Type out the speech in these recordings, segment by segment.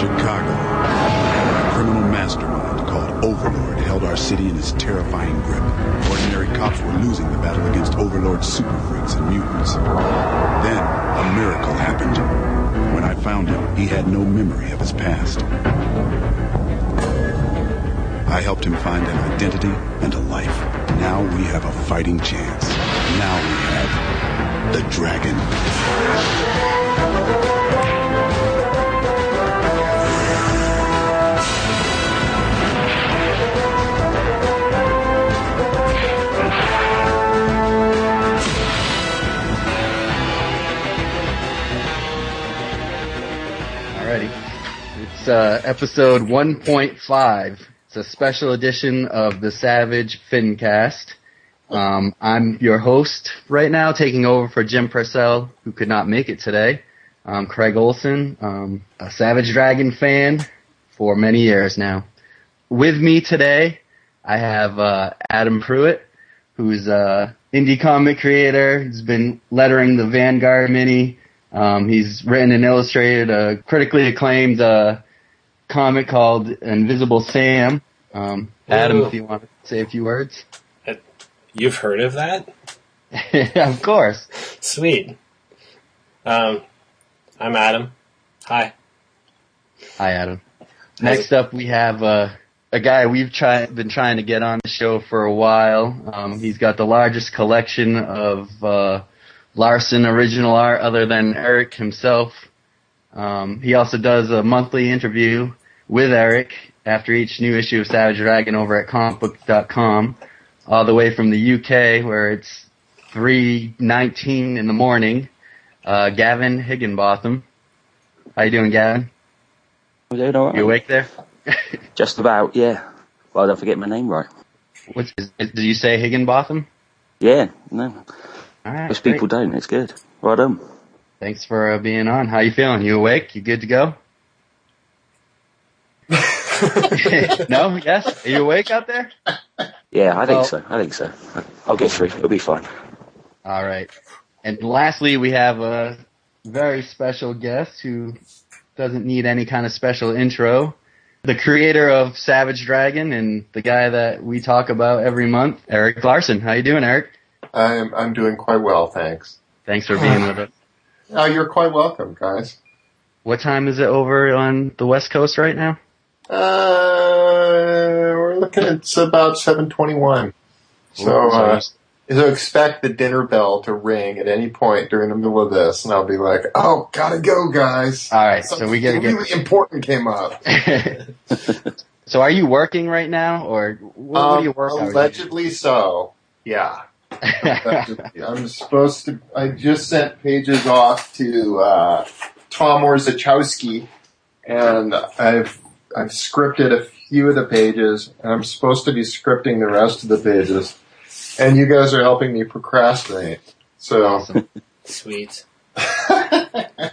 Chicago. A criminal mastermind called Overlord held our city in his terrifying grip. Ordinary cops were losing the battle against Overlord's super freaks and mutants. Then, a miracle happened. When I found him, he had no memory of his past. I helped him find an identity and a life. Now we have a fighting chance. Now we have the dragon. It's uh, episode 1.5. It's a special edition of the Savage Fincast. Um, I'm your host right now, taking over for Jim Purcell, who could not make it today. I'm Craig Olson, um, a Savage Dragon fan for many years now. With me today, I have uh, Adam Pruitt, who's an indie comic creator. He's been lettering the Vanguard mini. Um, he's written and illustrated a critically acclaimed uh, comic called Invisible Sam. Um, Adam, Ooh. if you want to say a few words. You've heard of that? of course. Sweet. Um, I'm Adam. Hi. Hi, Adam. Next up, we have uh, a guy we've try- been trying to get on the show for a while. Um, he's got the largest collection of uh, Larsen original art other than Erik himself. Um, he also does a monthly interview with Erik after each new issue of Savage Dragon over at comicbook.com, all the way from the UK where it's 3.19 in the morning. Uh, Gavin Higginbotham. How you doing, Gavin? I'm doing alright. You awake there? Just about, yeah. Well, I don't forget my name right. What's, is, did you say Higginbotham? Yeah, no. All right. Most great. people don't. It's good. Right on. Thanks for uh, being on. How you feeling? You awake? You good to go? no? Yes? Are you awake out there? Yeah, I think Well- so. I think so. I'll get through. It'll be fine. All right. And lastly, we have a very special guest who doesn't need any kind of special intro. The creator of Savage Dragon and the guy that we talk about every month, Erik Larsen. How you doing, Erik? I'm I'm doing quite well, thanks. Thanks for being with us. Oh, you're quite welcome, guys. What time is it over on the West Coast right now? Uh, we're looking at it's about 7:21. So, uh, so expect the dinner bell to ring at any point during the middle of this, and I'll be like, "Oh, gotta go, guys." All right, so we get- really important came up. so are you working right now, or what, what Um, do you working? allegedly so. Yeah. I'm supposed to. I just sent pages off to uh, Tom Orzechowski, and I've I've scripted a few of the pages, and I'm supposed to be scripting the rest of the pages. And you guys are helping me procrastinate. So, Awesome. Sweet. uh,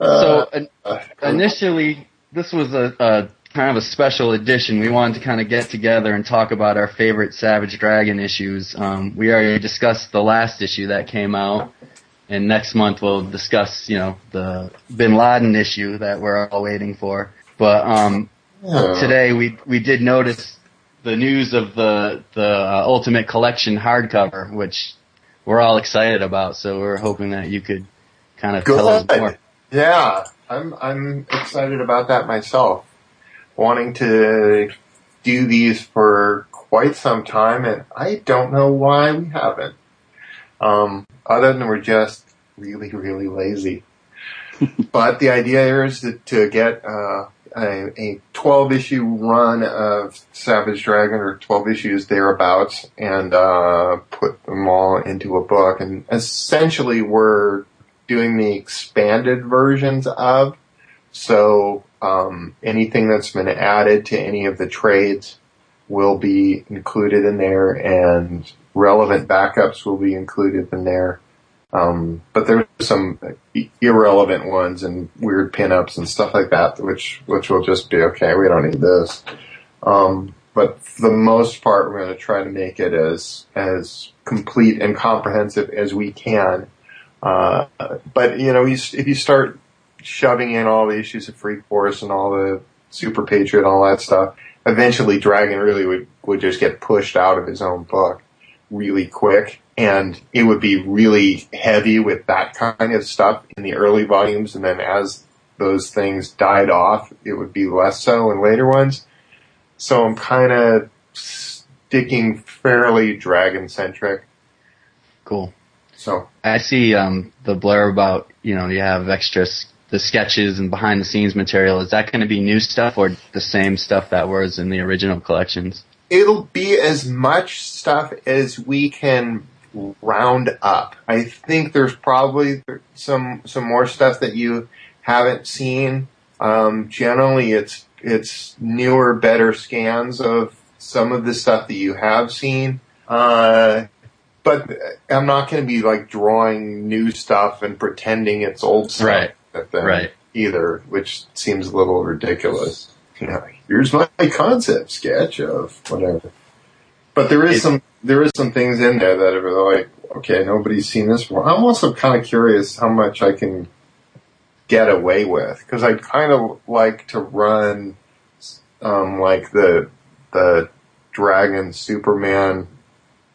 so in- uh, initially, this was a, a kind of a special edition. We wanted to kind of get together and talk about our favorite Savage Dragon issues. Um, we already discussed the last issue that came out, and next month we'll discuss, you know, the Bin Laden issue that we're all waiting for. But um, uh, today we we did notice the news of the the uh, Ultimate Collection hardcover, which we're all excited about. So we're hoping that you could kind of tell us more. Yeah, I'm I'm excited about that myself. Wanting to do these for quite some time, and I don't know why we haven't. Um, other than we're just really, really lazy. but the idea here is to, to get uh, a, a 12 issue run of Savage Dragon, or 12 issues thereabouts, and uh, put them all into a book. And essentially, we're doing the expanded versions of. So um, anything that's been added to any of the trades will be included in there, and relevant backups will be included in there. Um, but there's some irrelevant ones and weird pinups and stuff like that, which which will just be okay. We don't need this. Um, but for the most part, we're going to try to make it as as complete and comprehensive as we can. Uh, but you know, if you start shoving in all the issues of Freak Force and all the Super Patriot and all that stuff, eventually Dragon really would, would just get pushed out of his own book really quick. And it would be really heavy with that kind of stuff in the early volumes. And then as those things died off, it would be less so in later ones. So I'm kind of sticking fairly dragon centric. Cool. So I see um, the blur about you know you have extras, the sketches and behind the scenes material. Is that going to be new stuff or the same stuff that was in the original collections? it'll be as much stuff as we can round up. I think there's probably some some more stuff that you haven't seen. Um, generally, it's it's newer, better scans of some of the stuff that you have seen. Uh, but I'm not going to be like drawing new stuff and pretending it's old stuff Right. Right. either, which seems a little ridiculous. You know, here's my concept sketch of whatever. But there is It- some there is some things in there that are like, okay, nobody's seen this before. I'm also kind of curious how much I can get away with because I kind of like to run um, like the the Dragon Superman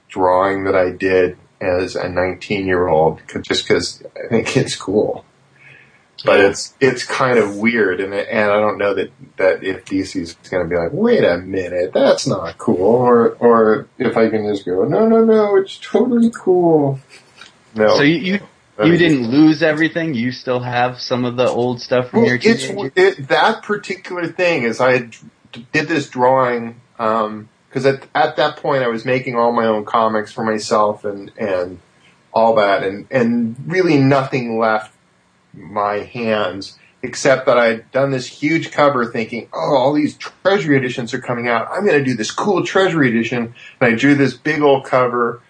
drawing that I did as a 19 year old just because I think it's cool. But it's it's kind of weird, and and I don't know that that if DC's going to be like, wait a minute, that's not cool, or or if I can just go, no, no, no, it's totally cool. No, So you you, you didn't lose everything. You still have some of the old stuff from Well, your teenager. it, that particular thing is I did this drawing um, because at at that point I was making all my own comics for myself and and all that and and really nothing left my hands except that I'd done this huge cover thinking, oh, all these treasury editions are coming out. I'm going to do this cool treasury edition. And I drew this big old cover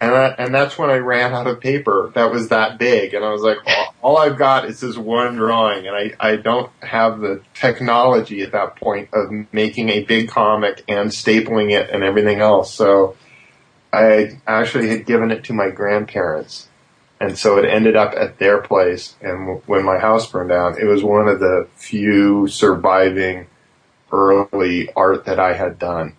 and I, and that's when I ran out of paper that was that big. And I was like, all, all I've got is this one drawing and I, I don't have the technology at that point of making a big comic and stapling it and everything else. So I actually had given it to my grandparents and so it ended up at their place. And when my house burned down, it was one of the few surviving early art that I had done.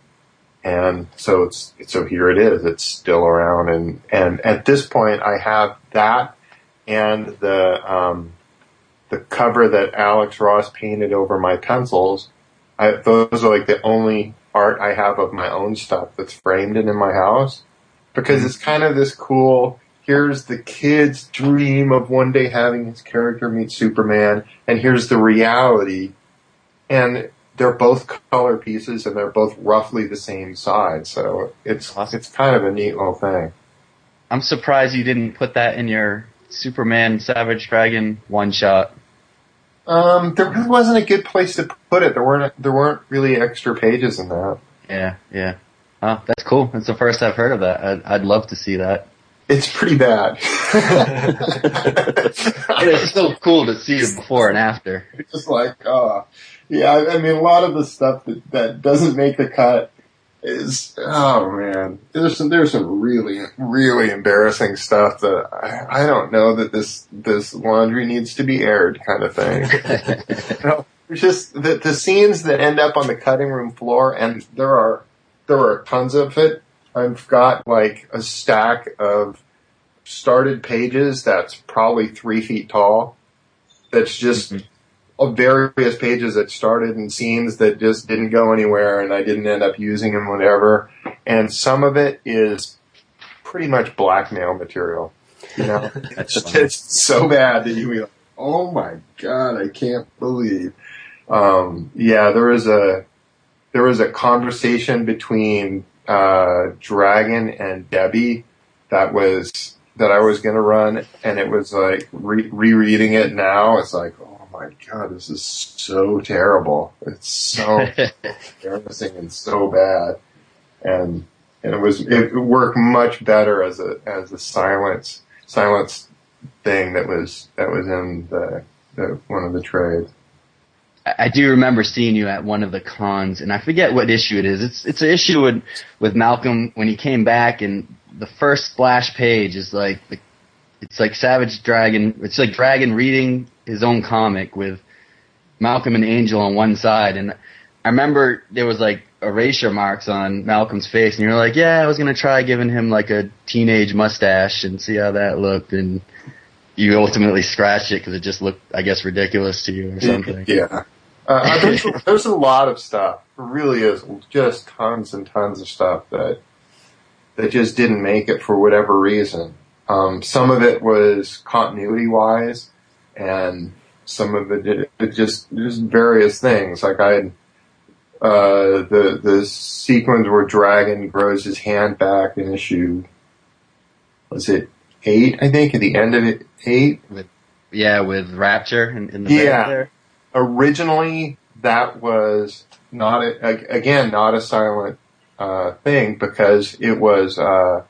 And so it's, so here it is. It's still around. And, and at this point I have that and the, um, the cover that Alex Ross painted over my pencils. I, those are like the only art I have of my own stuff that's framed and in my house because it's kind of this cool, here's the kid's dream of one day having his character meet Superman, and here's the reality. And they're both color pieces, and they're both roughly the same size. So it's Awesome. it's kind of a neat little thing. I'm surprised you didn't put that in your Superman Savage Dragon one shot. Um, there really wasn't a good place to put it. There weren't there weren't really extra pages in that. Yeah, yeah. Oh, that's cool. That's the first I've heard of that. I'd, I'd love to see that. It's pretty bad. It's still cool to see it before and after. It's just like, oh, yeah. I I mean, a lot of the stuff that that doesn't make the cut is, oh man, there's some there's some really really embarrassing stuff that I, I don't know that this this laundry needs to be aired, kind of thing. you know, it's just the the scenes that end up on the cutting room floor, and there are there are tons of it. I've got like a stack of started pages that's probably three feet tall. That's just of various pages that started and scenes that just didn't go anywhere, and I didn't end up using them, whatever. And some of it is pretty much blackmail material. You know, it's just so bad that you be like, "Oh my god, I can't believe." Um, yeah, there is a there was a conversation between uh, Dragon and Debbie that was that I was going to run, and it was like re- rereading it now. It's like, oh my god, this is so terrible. It's so embarrassing and so bad, and and it was it worked much better as a as a silence silence thing that was that was in the, the one of the trades. I I do remember seeing you at one of the cons, and I forget what issue it is. It's it's an issue with with Malcolm when he came back, and the first splash page is like the, it's like Savage Dragon. It's like Dragon reading his own comic with Malcolm and Angel on one side, and I remember there was like erasure marks on Malcolm's face, and you're like, "Yeah, I was gonna try giving him like a teenage mustache and see how that looked," and you ultimately scratched it because it just looked, I guess, ridiculous to you or something. Yeah. Uh, there's, there's a lot of stuff. There really is just tons and tons of stuff that that just didn't make it for whatever reason. Um, some of it was continuity wise, and some of it, it, it just just various things. Like I had uh, the the sequence where Dragon grows his hand back in issue. Was it eight? I think at the end of it, eight. With, Yeah, with Rapture in, in the Yeah. there. originally that was not a, a- again not a silent uh, thing because it was uh,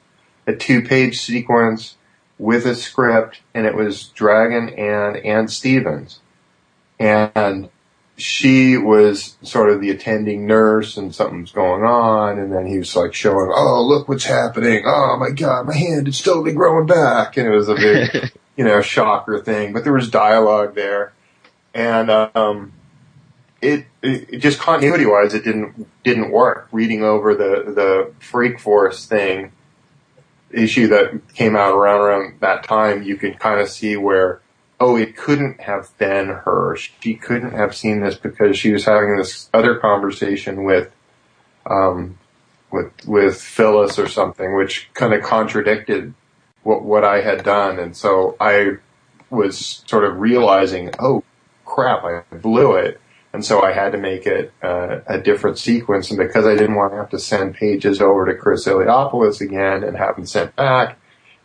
a two-page sequence with a script, and it was Dragon and Ann Stevens, and she was sort of the attending nurse, and something's going on, and then he was like showing, "Oh, look what's happening! Oh my God, my hand is totally growing back," and it was a big, you know, shocker thing. But there was dialogue there and um, it, it just continuity wise, it didn't didn't work. Reading over the the Freak Force thing issue that came out around around that time, you could kind of see where oh, it couldn't have been her. She couldn't have seen this because she was having this other conversation with um, with with Phyllis or something, which kind of contradicted what what I had done, and so I was sort of realizing, oh crap, I blew it. And so I had to make it uh, a different sequence. And because I didn't want to have to send pages over to Chris Eliopoulos again and have them sent back,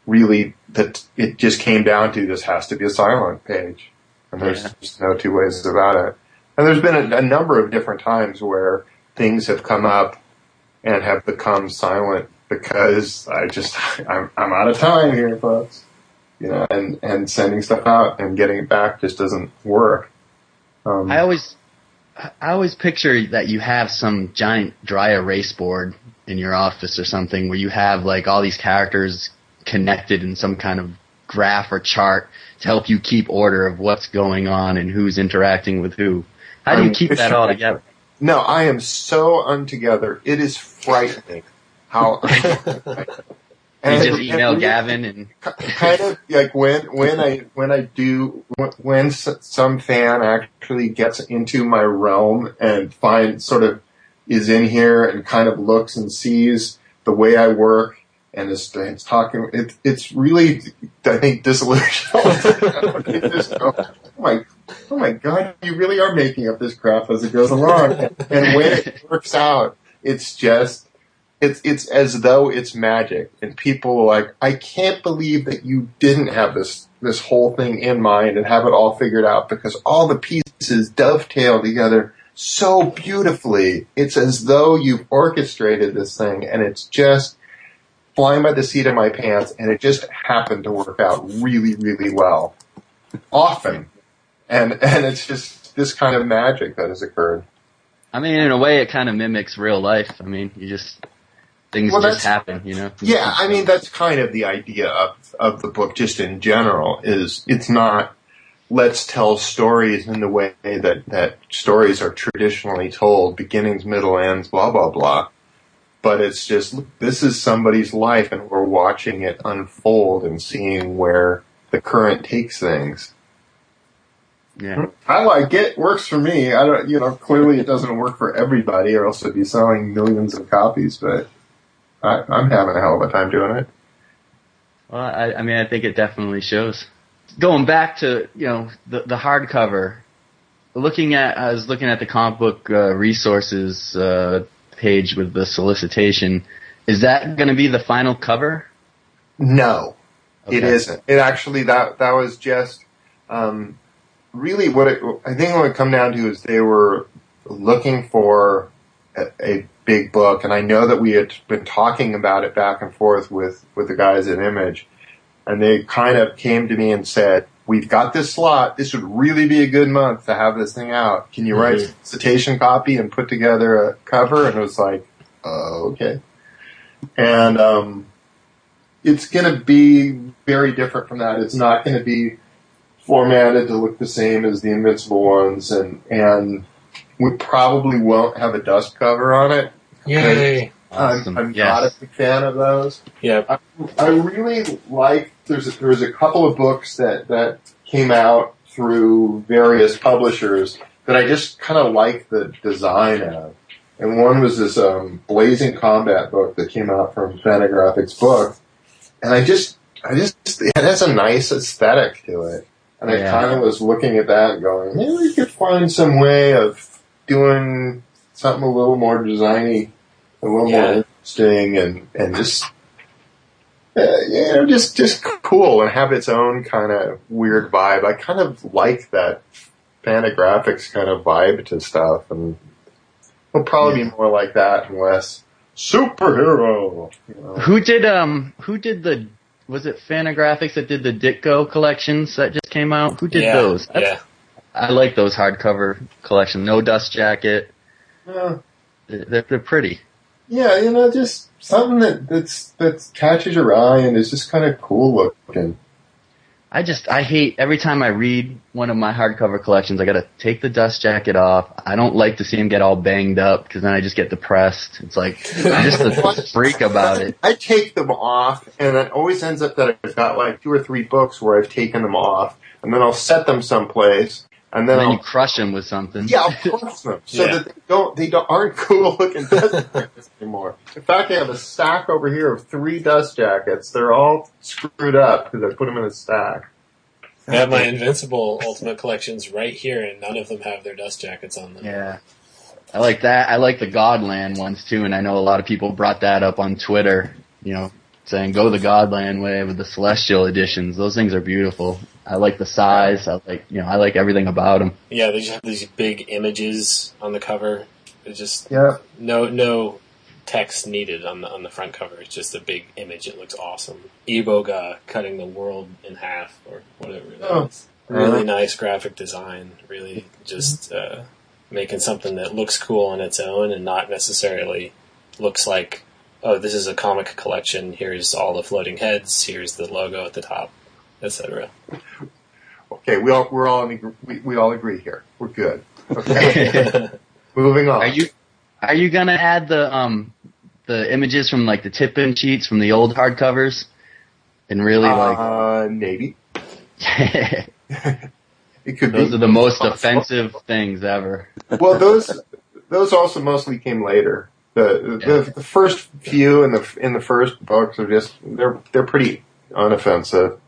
really that it just came down to this has to be a silent page. And there's Yeah. just no two ways about it. And there's been a, a number of different times where things have come up and have become silent because I just, I'm, I'm out of time here, folks. You know, and, and sending stuff out and getting it back just doesn't work. Um, I always, I always picture that you have some giant dry erase board in your office or something where you have like all these characters connected in some kind of graph or chart to help you keep order of what's going on and who's interacting with who. How do you keep that all together? No, I am so untogether. It is frightening how. You just email and- Gavin and kind of like when when I when I do when some fan actually gets into my realm and finds sort of is in here and kind of looks and sees the way I work and is, is talking. It, it's really I think disillusional. It just go, oh my oh my god, you really are making up this crap as it goes along. and when it works out, it's just it's it's as though it's magic. And people are like i can't believe that you didn't have this this whole thing in mind and have it all figured out because all the pieces dovetail together so beautifully. It's as though you've orchestrated this thing and it's just flying by the seat of my pants and it just happened to work out really really well. Often. And and it's just this kind of magic that has occurred. I mean, in a way, it kind of mimics real life. I mean, you just things Well, just that's- happen, you know. Yeah, I mean that's kind of the idea of of the book, just in general. Is it's not let's tell stories in the way that that stories are traditionally told, beginnings, middle, ends, blah blah blah. But it's just this is somebody's life, and we're watching it unfold and seeing where the current takes things. yeah. I like it. Works for me. I don't, you know, clearly it doesn't work for everybody, or else it'd be selling millions of copies. But I, I'm having a hell of a time doing it. Well, I, I mean, I think it definitely shows. Going back to you know the the hardcover, looking at I was looking at the comic book uh, resources uh, page with the solicitation. Is that going to be the final cover? No, it Okay. isn't. It actually that that was just um, really what it, I think what it come down to is they were looking for a, a big book, and I know that we had been talking about it back and forth with with the guys at Image, and they kind of came to me and said, "We've got this slot. This would really be a good month to have this thing out. Can you write a citation copy and put together a cover?" And it was like, uh, "Okay." And um, it's going to be very different from that. It's not going to be formatted to look the same as the Invincible ones, and and we probably won't have a dust cover on it. Yay! Awesome. I'm, I'm Yes. not a big fan of those. Yeah, I really like. There's a, there was a couple of books that that came out through various publishers that I just kind of like the design of. And one was this um, Blazing Combat book that came out from Fantagraphics book, and I just I just it has a nice aesthetic to it. And I kind of was looking at that and going, maybe we could find some way of doing something a little more designy, a little Yeah. more interesting, and and just uh, you know, just just cool and have its own kind of weird vibe. I kind of like that Fantagraphics kind of vibe to stuff, and it'll probably be more like that and less superhero. You know? Who did um who did the was it Fantagraphics that did the Ditko collections that just came out? Who did yeah, those? That's- yeah. I like those hardcover collections. No dust jacket. Yeah, They're, they're pretty. yeah, you know, just something that that's that catches your eye and is just kind of cool looking. I just I hate every time I read one of my hardcover collections. I gotta take the dust jacket off. I don't like to see them get all banged up because then I just get depressed. It's like I'm just a freak about it. I take them off, and it always ends up that I've got like two or three books where I've taken them off, and then I'll set them someplace, and then And then I'll you crush them with something. Yeah, I'll crush them so Yeah. that they don't they don't aren't cool looking dust jackets anymore. In fact, I have a stack over here of three dust jackets. They're all screwed up because I put them in a stack. I have my Invincible Ultimate collections right here, and none of them have their dust jackets on them. Yeah. I like that. I like the Godland ones too, and I know a lot of people brought that up on Twitter, you know, saying go the Godland way with the Celestial editions. Those things are beautiful. I like the size. I like, you know, I like everything about them. Yeah, they just have these big images on the cover. It's just Yeah, no no text needed on the on the front cover. It's just a big image. It looks awesome. Iboga cutting the world in half or whatever it Oh. is. Really Uh-huh. nice graphic design. Really just uh, making something that looks cool on its own and not necessarily looks like oh this is a comic collection. Here's all the floating heads. Here's the logo at the top, etc. okay, we all we're all in, ag- we, we all agree here. We're good. Okay, moving on. Are you are you gonna add the um the images from like the tip-in sheets from the old hardcovers and really like Uh, maybe it could those be. are the most offensive things ever. well, those those also mostly came later. The the, the first few in the in the first books are just they're they're pretty unoffensive,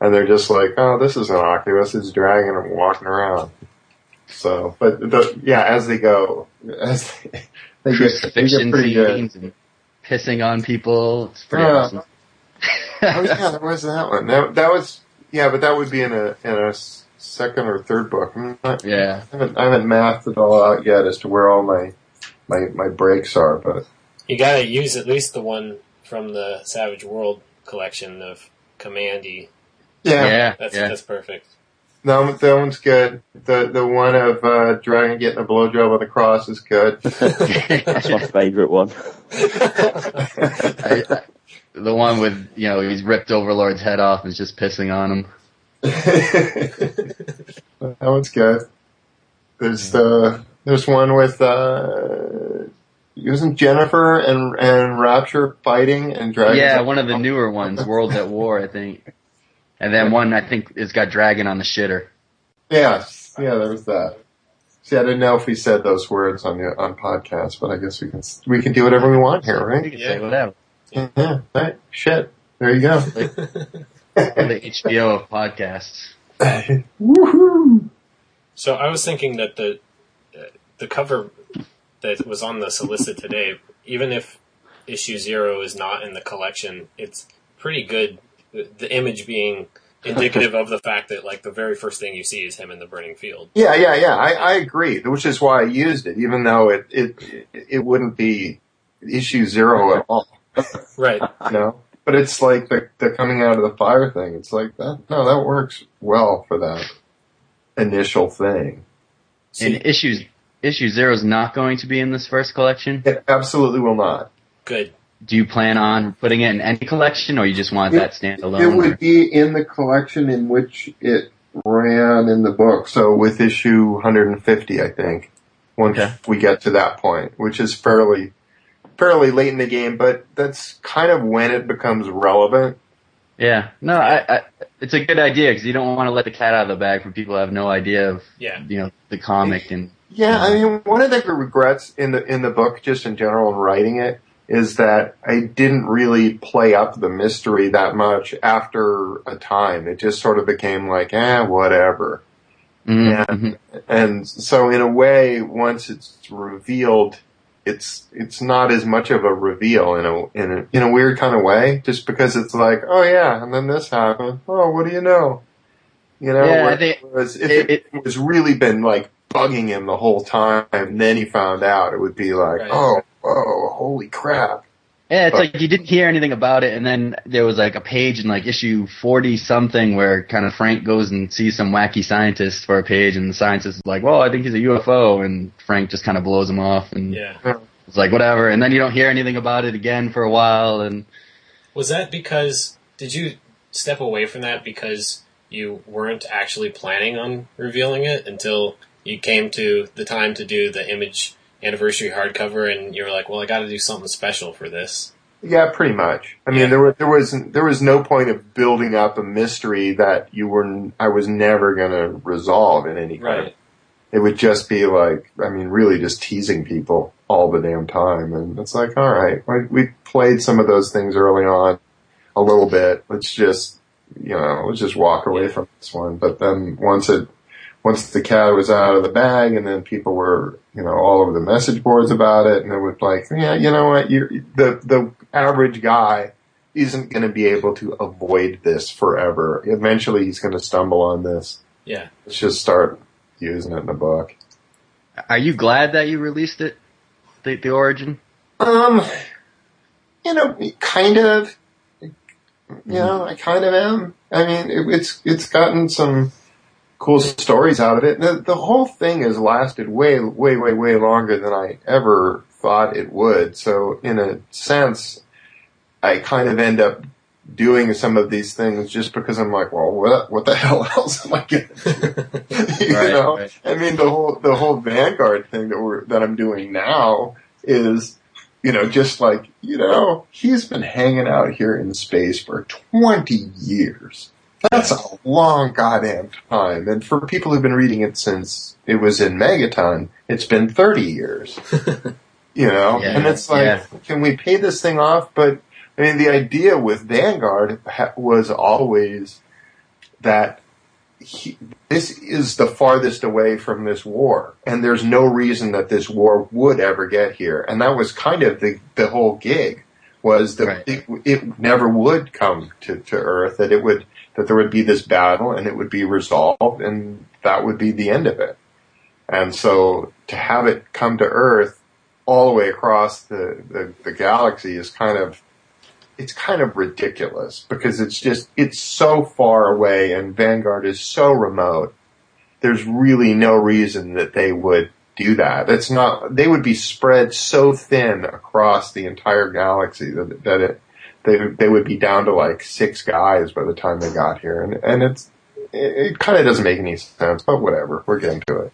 and they're just like, oh, this is innocuous. It's dragging and walking around. So, but the, yeah, as they go, as they, they get, they get pretty good. pissing on people. It's pretty Yeah. awesome. Oh yeah, there was that one. That, that was yeah, but that would be in a in a second or third book. Not, yeah. I haven't, I haven't mathed it all out yet as to where all my my my breaks are, but You gotta use at least the one from the Savage World collection of Commandy. yeah, Yeah. That's yeah. that's perfect. that, one- that one's good. The the one of uh, Dragon getting a blowjob on the cross is good. That's my favourite one. I, I, the one with you know he's ripped Overlord's head off and is just pissing on him. that one's good. There's the there's one with uh, using Jennifer and and Rapture fighting and Dragon. Yeah, one of the newer ones, Worlds at War, I think. And then one I think has got Dragon on the shitter. Yes, yeah, there was that. See, I didn't know if we said those words on the on podcast, but I guess we can we can do whatever we want here, You right? can say whatever. Yeah, right. Shit. There you go. the HBO of podcasts. Woohoo! So I was thinking that the the cover that was on the solicit today, even if issue zero is not in the collection, it's pretty good. The, the image being indicative of the fact that like the very first thing you see is him in the burning field. Yeah, yeah, yeah. I, I agree, which is why I used it, even though it it it wouldn't be issue zero at all. Right. You know, but it's like the the coming out of the fire thing. It's like that. No, that works well for that initial thing. And See, issues issue zero is not going to be in this first collection. It absolutely will not. good. Do you plan on putting it in any collection, or you just want that standalone? It or- would be in the collection in which it ran in the book. So with issue 150, I think, once Okay. we get to that point, which is fairly, fairly late in the game, but that's kind of when it becomes relevant. Yeah, no, I, I it's a good idea because you don't want to let the cat out of the bag for people who have no idea of Yeah. you know the comic and Yeah, I mean, one of the regrets in the in the book, just in general, in writing it, is that I didn't really play up the mystery that much after a time. It just sort of became like, eh, whatever. Mhm, And and so, in a way, once it's revealed, it's it's not as much of a reveal in a in a in a weird kind of way, just because it's like, oh yeah, and then this happened. Oh, what do you know? You know, Yeah, I where- think whereas if it- it, was really been like bugging him the whole time, and then he found out, it would be like, Right. oh, oh, holy crap. Yeah, it's But- like you didn't hear anything about it, and then there was like a page in like issue forty something where kind of Frank goes and sees some wacky scientist for a page, and the scientist is like, "Well, I think he's a UFO," and Frank just kind of blows him off, and Yeah. it's like whatever. And then you don't hear anything about it again for a while, and Was that because did you step away from that because you weren't actually planning on revealing it until you came to the time to do the image anniversary hardcover and you were like, well, I got to do something special for this. Yeah, pretty much. I mean, Yeah. there was there was there was no point of building up a mystery that you were I was never going to resolve in any kind. Right. It would just be like, I mean, really just teasing people all the damn time, and it's like, all right, we, we played some of those things early on a little bit. Let's just, you know, let's just walk away Yeah. from this one. But then once it, once the cat was out of the bag, and then people were, you know, all over the message boards about it, and it was like, yeah, you know what, you the the average guy isn't going to be able to avoid this forever. Eventually, he's going to stumble on this. Yeah. Let's just start using it in the book. are you glad that you released it, the the origin? Um, you know, kind of. You know, I kind of am. I mean, it, it's it's gotten some cool stories out of it. The, the whole thing has lasted way, way, way, way longer than I ever thought it would. So, in a sense, I kind of end up doing some of these things just because I'm like, well, what what the hell else am I going to do? you Right, know, right. I mean, the whole the whole Vanguard thing that we're that I'm doing now is, you know, just like you know, he's been hanging out here in space for 20 years. That's a long goddamn time, and for people who've been reading it since it was in Megaton, it's been 30 years. you know, Yeah, and it's like, yeah. can we pay this thing off? But I mean, the idea with Vanguard ha- was always that he, this is the farthest away from this war, and there's no reason that this war would ever get here. And that was kind of the the whole gig was that Right. it, it never would come to, to Earth. That it would that there would be this battle, and it would be resolved, and that would be the end of it. And so to have it come to Earth all the way across the, the, the galaxy is kind of it's kind of ridiculous because it's just it's so far away and Vanguard is so remote. There's really no reason that they would do that. It's not they would be spread so thin across the entire galaxy that that it they they would be down to like six guys by the time they got here and and it's it, it kind of doesn't make any sense, but whatever. We're getting to it.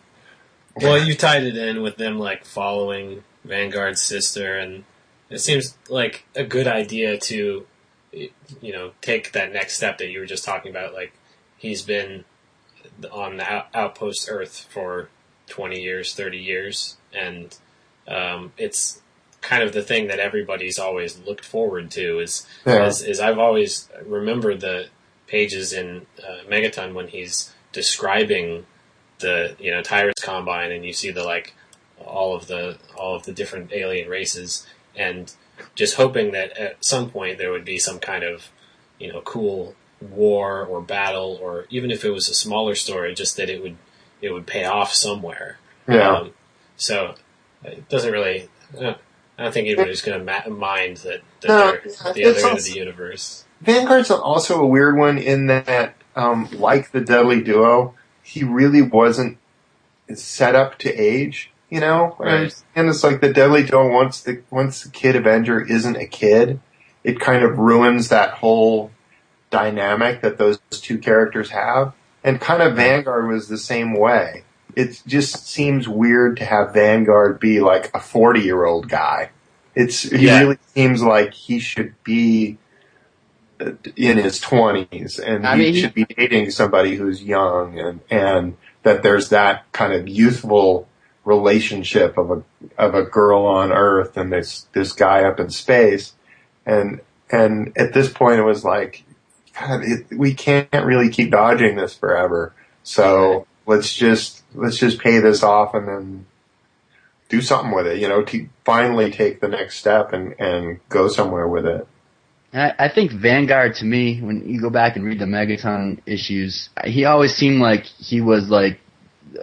Well, you tied it in with them like following Vanguard's sister, and it seems like a good idea to, you know, take that next step that you were just talking about. Like he's been on the out- outpost Earth for twenty years, thirty years, and um, it's kind of the thing that everybody's always looked forward to. Is Yeah. is, is I've always remembered the pages in uh, Megaton when he's describing the you know Tyrus Combine, and you see the like all of the all of the different alien races, and just hoping that at some point there would be some kind of you know cool war or battle, or even if it was a smaller story, just that it would it would pay off somewhere. Yeah. Um, so it doesn't really. Uh, I don't think anybody's going to ma- mind that, that No, they're yeah, the it's other end of the universe. Vanguard's also a weird one in that, um, like the Deadly Duo, he really wasn't set up to age. You know, Right. and it's like the Deadly Duo. Once the once the Kid Avenger isn't a kid, it kind of ruins that whole dynamic that those two characters have. and kind of Vanguard was the same way. It just seems weird to have Vanguard be like a 40 year old guy. It's, he Yeah. really seems like he should be uh, in his 20s and I he mean, he- should be dating somebody who's young and, and that there's that kind of youthful relationship of a, of a girl on earth and this, this guy up in space. And, and at this point it was like, God, it, we can't really keep dodging this forever. So let's just, let's just pay this off and then do something with it, you know, to finally take the next step and, and go somewhere with it. And I, I think Vanguard to me, when you go back and read the Megaton issues, he always seemed like he was like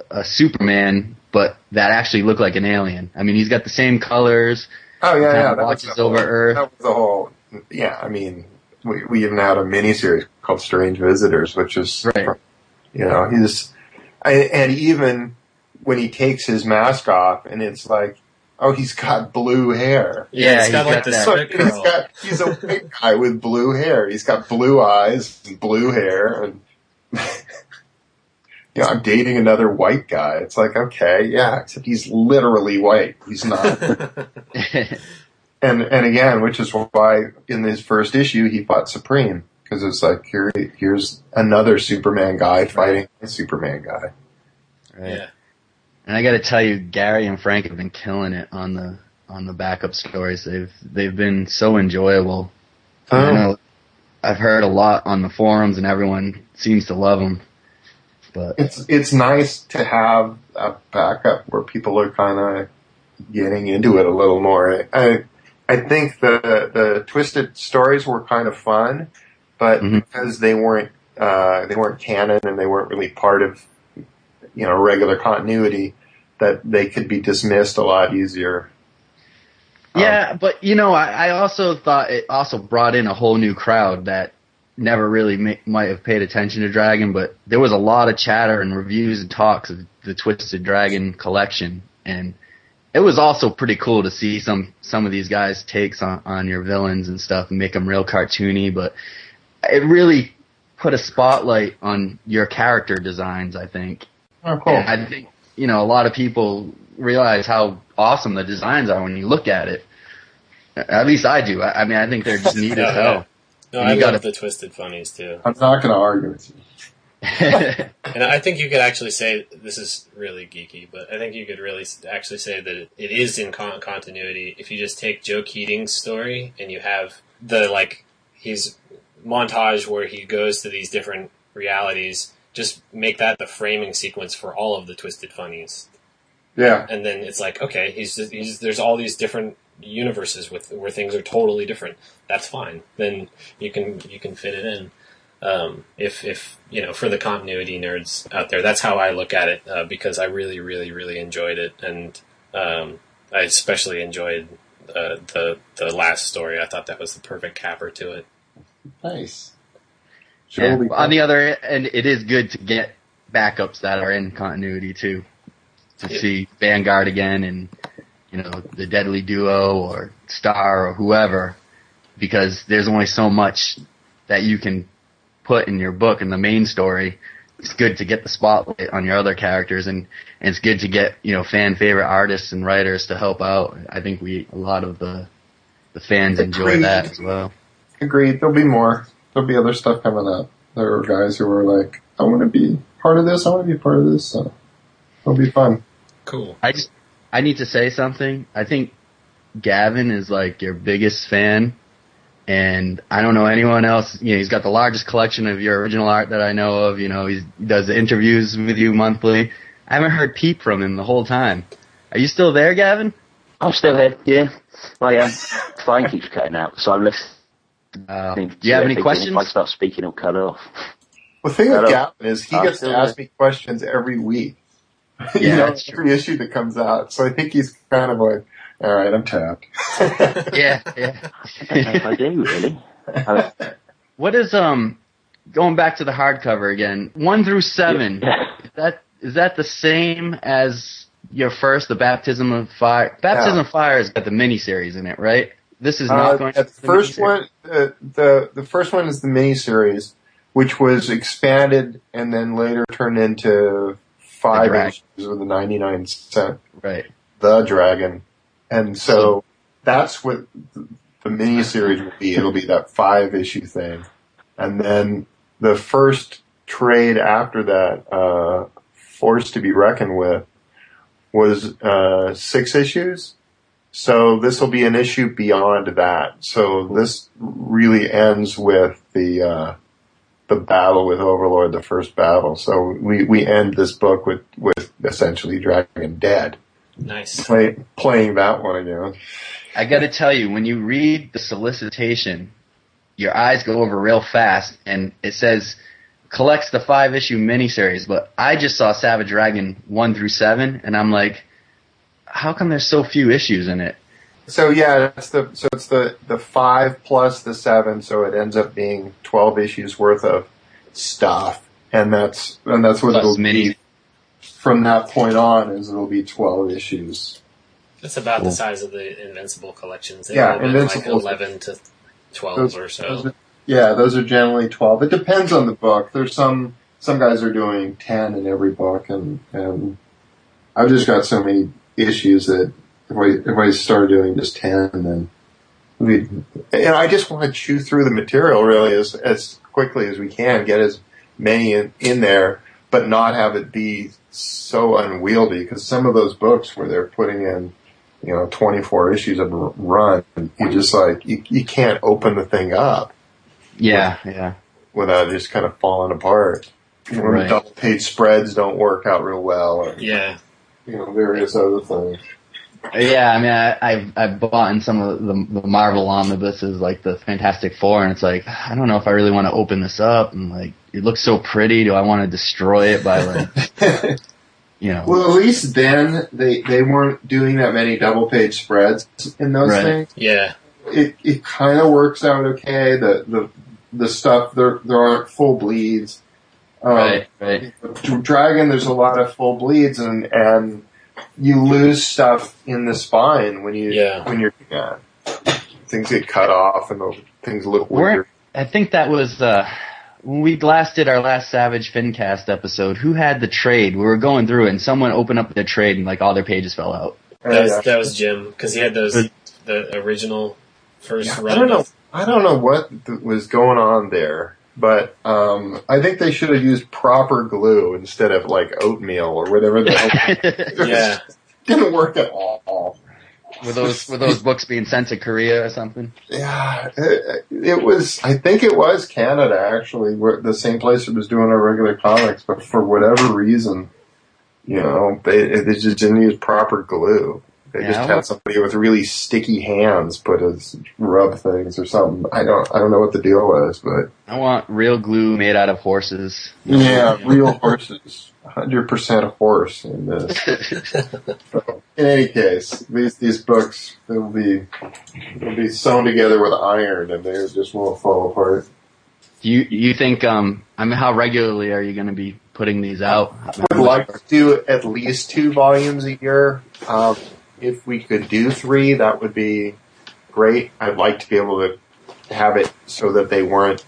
a Superman, but that actually looked like an alien. I mean, he's got the same colors. Oh yeah, yeah. That watches was over whole, Earth. That was the whole. Yeah, I mean, we we even had a miniseries called Strange Visitors, which is, Right. you know, he's, and, and even when he takes his mask off, and it's like, oh, he's got blue hair. Yeah, Yeah, he's got he's like got the that. So he's got he's a white guy with blue hair. He's got blue eyes and blue hair, and you know, I'm dating another white guy. It's like, okay, yeah, except he's literally white. He's not. and and again, which is why in his first issue he fought Supreme because it's like here here's another Superman guy fighting a Superman guy. Right. yeah. And I got to tell you, Gary and Frank have been killing it on the on the backup stories. They've they've been so enjoyable. Oh. I Oh. know I've heard a lot on the forums, and everyone seems to love them. But It's it's nice to have a backup where people are kind of getting into it a little more. I I think the the twisted stories were kind of fun, but Mhm. because they weren't uh, they weren't canon and they weren't really part of you know regular continuity, that they could be dismissed a lot easier. Um, yeah, but you know, I, I also thought it also brought in a whole new crowd that never really ma- might have paid attention to Dragon, but there was a lot of chatter and reviews and talks of the Twisted Dragon collection, and it was also pretty cool to see some some of these guys' takes on on your villains and stuff and make them real cartoony, but it really put a spotlight on your character designs. I think, Oh, cool. and I think you know a lot of people realize how awesome the designs are when you look at it. At least I do. I, I mean, I think they're just neat Oh, as hell. No, You I gotta- love the twisted funnies too. I'm not going to argue with you. And I think you could actually say this is really geeky, but I think you could really actually say that it, it is in con- continuity if you just take Joe Keatinge's story and you have the like his montage where he goes to these different realities. Just make that the framing sequence for all of the twisted funnies, Yeah. and then it's like okay, he's just, he's there's all these different universes with where things are totally different. That's fine. Then you can you can fit it in. Um, if if you know for the continuity nerds out there, that's how I look at it uh, because I really really really enjoyed it, and um, I especially enjoyed uh, the the last story. I thought that was the perfect capper to it. Nice. Yeah, Sure we on the other end, it is good to get backups that are in continuity too. To Yeah. see Vanguard again and you know the Deadly Duo or Star or whoever, because there's only so much that you can put in your book in the main story. It's good to get the spotlight on your other characters, and, and it's good to get you know fan favorite artists and writers to help out. I think we a lot of the the fans enjoy that as well. Agreed. There'll be more. There'll be other stuff coming up. There are guys who are like, I want to be part of this. I want to be part of this. So it'll be fun. Cool. I just I need to say something. I think Gavin is like your biggest fan, and I don't know anyone else. You know, he's got the largest collection of your original art that I know of. You know, he does the interviews with you monthly. I haven't heard peep from him the whole time. Are you still there, Gavin? I'm still here, yeah. My um, phone keeps cutting out, so I'm listening. Uh, to do you have any questions? If I start speaking, it'll cut off. The thing with Hello. Gavin is he gets to ask me questions every week. you Yeah, know, that's true. every issue that comes out. So I think he's kind of like, all right, I'm tapped. Yeah, yeah. I don't know if I do, really. Uh, what is um going back to the hardcover again? One through seven. yeah. Is that is that the same as your first, the Baptism of Fire? Baptism Yeah. of Fire has got the miniseries in it, right? This is not Uh, going. the first one, uh, the the first one is the miniseries, which was expanded and then later turned into five issues with a 99 cent Right. The Dragon. And so that's what th- the miniseries will be. It'll be that five issue thing. And then the first trade after that, uh, Force to be Reckoned with, was uh, six issues. So this will be an issue beyond that. So this really ends with the uh, the battle with Overlord, the first battle. So we, we end this book with, with essentially Dragon dead. Nice. Play, playing that one again. I gotta tell you, when you read the solicitation, your eyes go over real fast, and it says collects the five issue miniseries. But I just saw Savage Dragon one through seven, and I'm like, how come there's so few issues in it? So yeah, it's the so it's the the five plus the seven, so it ends up being twelve issues worth of stuff, and that's and that's what Plus it'll mini. be from that point on. Is it'll be twelve issues. That's about Cool. the size of the Invincible collections. They've Yeah, all been like eleven to twelve Those- or those so. are- yeah, those are generally twelve. It depends on the book. There's some some guys are doing ten in every book, and and I've just got so many issues that if I if I start doing just ten, then we and I just want to chew through the material really as as quickly as we can, get as many in, in there, but not have it be so unwieldy. Because some of those books where they're putting in you know 24 issues of a run, you just like you, you can't open the thing up Yeah, yeah. without just kind of falling apart. You Right. double page spreads don't work out real well, or Yeah. You know various other things. Yeah, I mean, I, I've I've bought in some of the, the Marvel omnibuses, like the Fantastic Four, and it's like I don't know if I really want to open this up, and like it looks so pretty. Do I want to destroy it by like you know? well, at least then they they weren't doing that many double page spreads in those Right. things. Yeah. It it kind of works out okay. The the the stuff there there aren't full bleeds. Um, right, right. Dragon, there's a lot of full bleeds, and and you lose stuff in the spine when you Yeah. when you're yeah, things get cut off and the things look We're- weird. I think that was uh when we last did our last Savage Fincast episode. Who had the trade? We were going through it, and someone opened up the trade, and like all their pages fell out. That was that was Jim because he had those the original first Yeah, run. I don't know. I don't know what th- was going on there, but um, I think they should have used proper glue instead of like oatmeal or whatever. The hell. Yeah. didn't work at all. were those were those books being sent to Korea or something? Yeah, it, it was. I think it was Canada actually, where the same place that was doing our regular comics, but for whatever reason, you know, they they just didn't use proper glue. They Yeah, just had wa- somebody with really sticky hands put as rub things or something. I don't I don't know what the deal was, but I want real glue made out of horses. yeah, real horses, hundred percent horse in this. So, in any case, these these books they'll be they'll be sewn together with iron, and they just won't fall apart. Do you you think um I mean how regularly are you going to be putting these out? I'd like to do at least two volumes a year. Um, if we could do three, that would be great. I'd like to be able to have it so that they weren't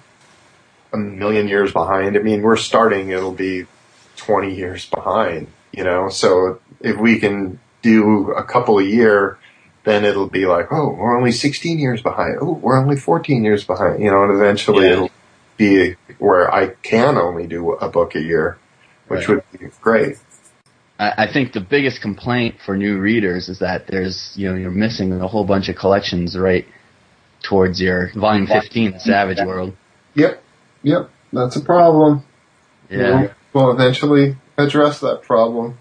a million years behind. I mean, we're starting; it'll be twenty years behind. You know, so if we can do a couple a year, then it'll be like, oh, we're only sixteen years behind. Oh, we're only fourteen years behind. You know, and eventually Yeah. it'll be where I can only do a book a year, which Right. would be great. I, I think the biggest complaint for new readers is that there's you know you're missing a whole bunch of collections right towards your volume 15, the Savage World. Yep, yep, that's a problem. Yeah. We'll eventually address that problem.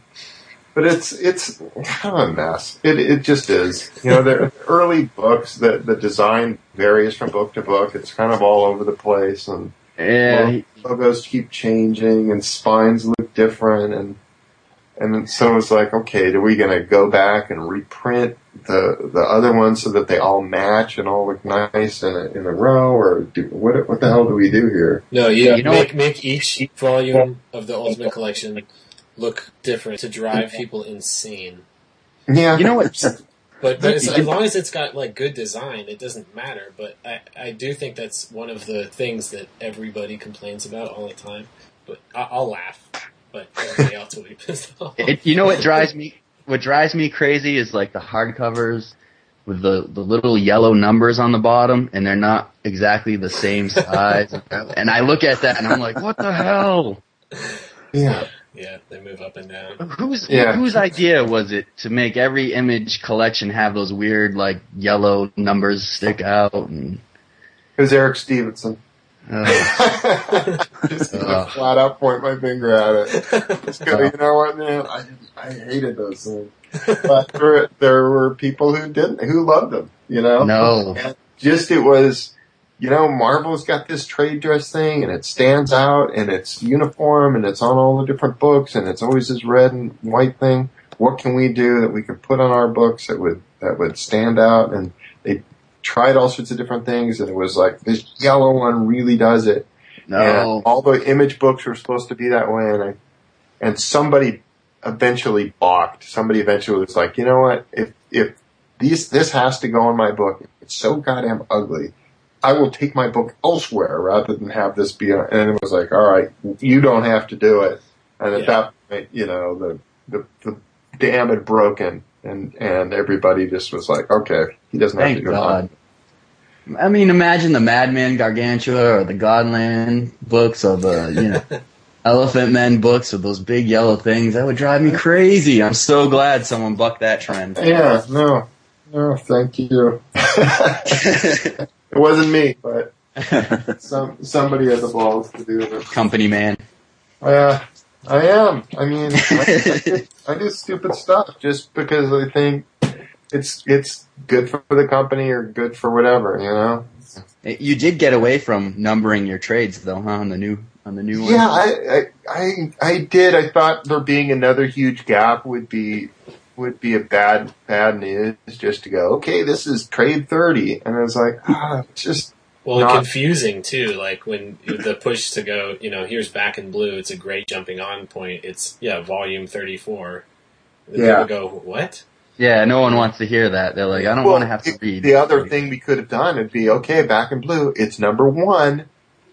But it's it's kind of a mess. It it just is. You know, the early books, the the design varies from book to book. It's kind of all over the place, and Yeah, logos keep changing, and spines look different, and and then so it's like, okay, are we gonna go back and reprint the the other ones so that they all match and all look nice in a, in a row, or do, what what the hell do we do here? No, you, You know make make each volume of the Ultimate Collection look different to drive people insane. Yeah, You know what? But, but as, as long as it's got like good design, it doesn't matter. But I, I do think that's one of the things that everybody complains about all the time. But I, I'll laugh. But everybody else will be pissed off. It, you know what drives me? What drives me crazy is like the hardcovers with the the little yellow numbers on the bottom, and they're not exactly the same size. and I look at that and I'm like, what the hell? Yeah. Yeah, they move up and down. Whose Yeah. whose idea was it to make every image collection have those weird like yellow numbers stick out? And, It was Eric Stephenson. Uh, Just gonna flat out point my finger at it. Just go, you know what, man? I I hated those things, but there there were people who didn't, who loved them. You know, no, And just it was, you know, Marvel's got this trade dress thing, and it stands out, and it's uniform, and it's on all the different books, and it's always this red and white thing. What can we do that we could put on our books that would that would stand out? And tried all sorts of different things, and it was like this yellow one really does it. And no. all the image books were supposed to be that way, and I, and somebody eventually balked. Somebody eventually was like, you know what? If if these this has to go in my book, it's so goddamn ugly. I will take my book elsewhere rather than have this be. On, and it was like, all right, you don't have to do it. And at Yeah. that point, you know, the the the dam had broken, and and everybody just was like, okay, he doesn't have to Thank God. it. I mean, imagine the Madman Gargantua or the Godland books or the you know Elephantmen books with those big yellow things. That would drive me crazy. I'm so glad someone bucked that trend. Yeah, no, no, thank you. it wasn't me, but some somebody had the balls to do it. Company man. Uh, I am. I mean, I, I do stupid stuff just because I think it's it's good for the company or good for whatever, you know. You did get away from numbering your trades though, huh? On the new on the new one. Yeah, I, I I I did. I thought there being another huge gap would be would be a bad bad news just to go. Okay, this is trade thirty, and I was like, ah, it's just Well, Not- confusing too. Like when the push to go, you know, here's back in blue. It's a great jumping on point. It's yeah, volume thirty four. Yeah. People go what? Yeah, no one wants to hear that. They're like, I don't Well, want to have to read. The other thing we could have done would be okay, back in blue, it's number one,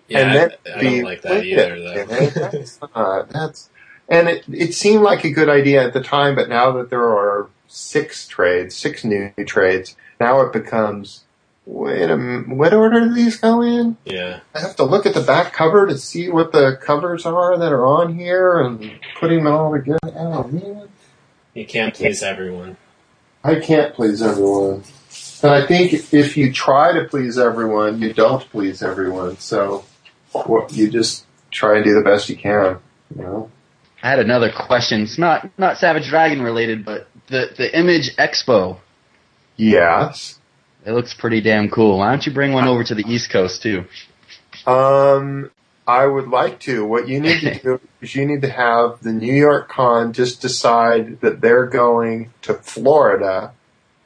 Yeah, and then I, I be don't like that either. it. Though. And that's not- that's and it it seemed like a good idea at the time, but now that there are six trades, six new trades, now it becomes wait a m- what order do these go in? yeah, I have to look at the back cover to see what the covers are that are on here and putting them all together. Oh man. you can't please everyone. I can't please everyone. And I think if you try to please everyone, you don't please everyone. So you just try and do the best you can. You know? I had another question. It's not not Savage Dragon related, but the the Image Expo. Yes. It looks pretty damn cool. Why don't you bring one over to the East Coast too? Um, I would like to. What you need to do is you need to have the New York Con just decide that they're going to Florida,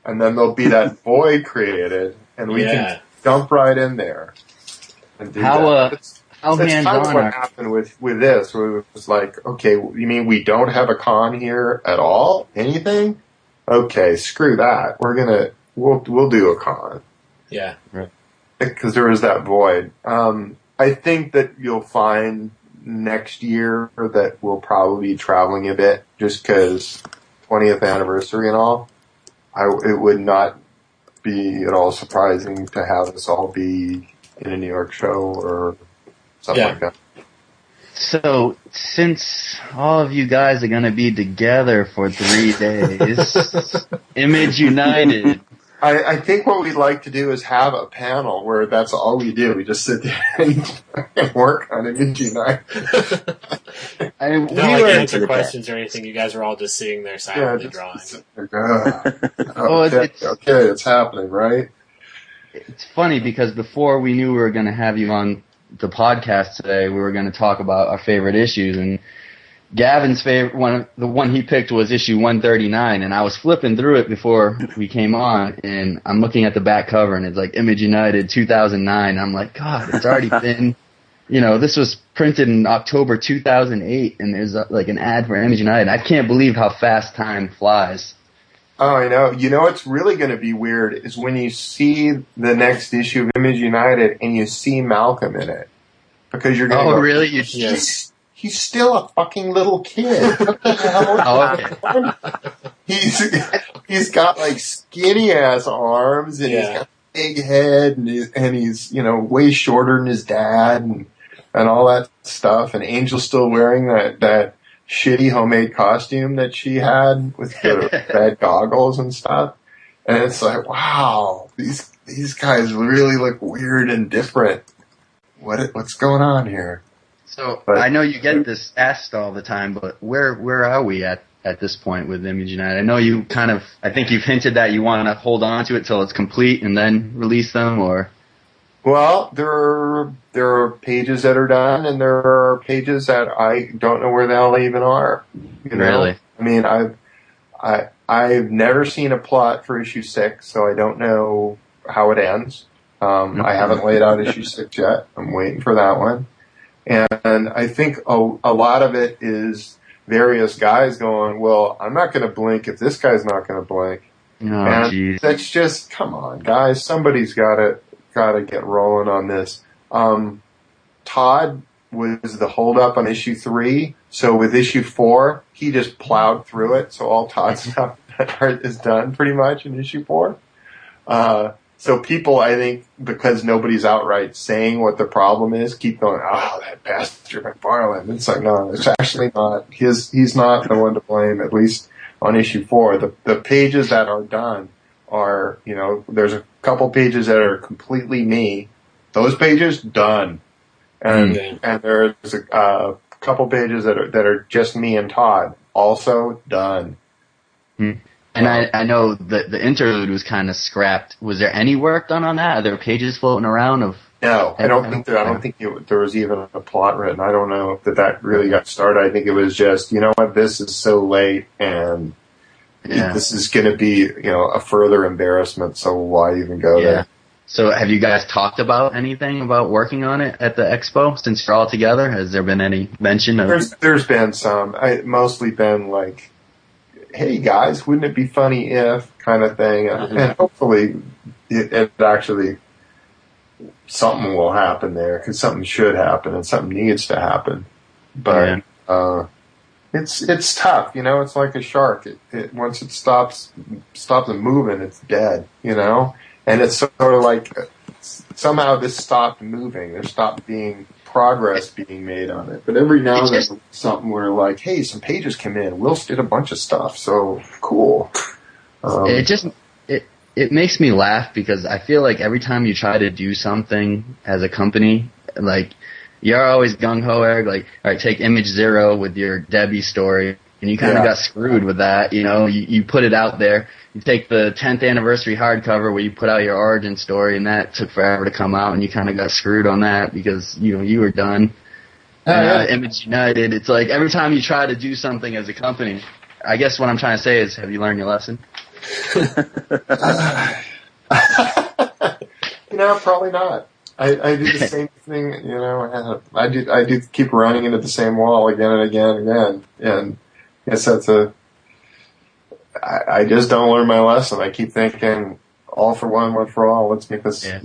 and then there'll be that void created, and we Yeah. can jump right in there. And do How, that. uh, That's- How That's hands kind of on what are happened with with this. Where it was like, okay, you mean we don't have a con here at all? Anything? Okay, screw that. We're gonna we'll we'll do a con Yeah, because there was that void. Um, I think that you'll find next year that we'll probably be traveling a bit, just because 20th anniversary and all. I it would not be at all surprising to have us all be in a New York show or something Yeah. like that. So, since all of you guys are gonna be together for three days, Image United, I, I think what we'd like to do is have a panel where that's all we do. We just sit there and, and work on Image Unite. I mean, no we like were, answer questions or anything. You guys are all just sitting there silently just drawing. sit there, "Ugh." Okay, it's- okay, it's happening, right? it's funny because before we knew we were gonna have you on the podcast today, we were gonna talk about our favorite issues and Gavin's favorite one, the one he picked was issue 139 and I was flipping through it before we came on and I'm looking at the back cover and it's like Image United 2009. I'm like, God, it's already been, you know, this was printed in October 2008 and there's uh like an ad for Image United. I can't believe how fast time flies. Oh, I know. You know what's really going to be weird is when you see the next issue of Image United and you see Malcolm in it. Because you're going Oh, go, really? You, He's, he's still a fucking little kid. What the hell? Oh, okay. he's he's got like skinny ass arms and he's got a big head and he's, and he's you know way shorter than his dad and and all that stuff. And Angel's still wearing that that shitty homemade costume that she had with the red goggles and stuff. And it's like, wow, these these guys really look weird and different. What what's going on here? So But- I know you get this asked all the time, but where where are we at at this point with Image United? I know you kind of, I think you've hinted that you want to hold on to it till it's complete and then release them, or Well, there are there are pages that are done, and there are pages that I don't know where the hell they even are. You know? Really? I mean, I've I I've never seen a plot for issue six, so I don't know how it ends. Um, I haven't laid out issue six yet. I'm waiting for that one, and I think a, a lot of it is various guys going, "Well, I'm not going to blink if this guy's not going to blink." oh And jeez, that's just come on, guys. Somebody's got to got to get rolling on this. Um, Todd was the holdup on issue three, so with issue four, he just plowed through it. So all Todd's stuff is done pretty much in issue four. Uh, so people, I think, because nobody's outright saying what the problem is, keep going. Oh, that bastard McFarlane. It's like no, it's actually not. His he's not the one to blame. At least on issue four, the the pages that are done are you know there's a couple pages that are completely me. Those pages done, and Okay. and there's a uh, couple pages that are that are just me and Todd also done. And I I know that the interlude was kind of scrapped. Was there any work done on that? Are there pages floating around of? No, I don't think there, I don't think it, there was even a plot written. I don't know that that really got started. I think it was just, you know what, this is so late and Yeah. this is going to be, you know, a further embarrassment. So why even go Yeah. there? So have you guys talked about anything about working on it at the expo since you're all together? Has there been any mention of? There's there's been some. I mostly been like, hey guys, wouldn't it be funny if kind of thing, and, Mhm. and hopefully it, it actually something will happen there because something should happen and something needs to happen. But Yeah. uh, it's it's tough, you know. It's like a shark. It, it once it stops stops moving, it's dead, you know. And it's sort of like somehow this stopped moving. There stopped being progress being made on it. But every now and then, something where like, hey, some pages come in. Whilce did a bunch of stuff, so cool. Um, It just it it makes me laugh because I feel like every time you try to do something as a company, like you're always gung ho, Erik. Like, all right, take Image Zero with your Debbie story, and you kind of Yeah. got screwed with that. You know, you, you put it out there. You take the 10th anniversary hardcover where you put out your origin story, and that took forever to come out, and you kind of got screwed on that because you know you were done. And, yeah. uh, Image United, it's like every time you try to do something as a company, I guess what I'm trying to say is, have you learned your lesson? you know, probably not. I, I do the same thing, you know, I do, I do keep running into the same wall again and again and again. And I guess that's a, I, I just don't learn my lesson. I keep thinking all for one, one for all. Let's make this, Yeah.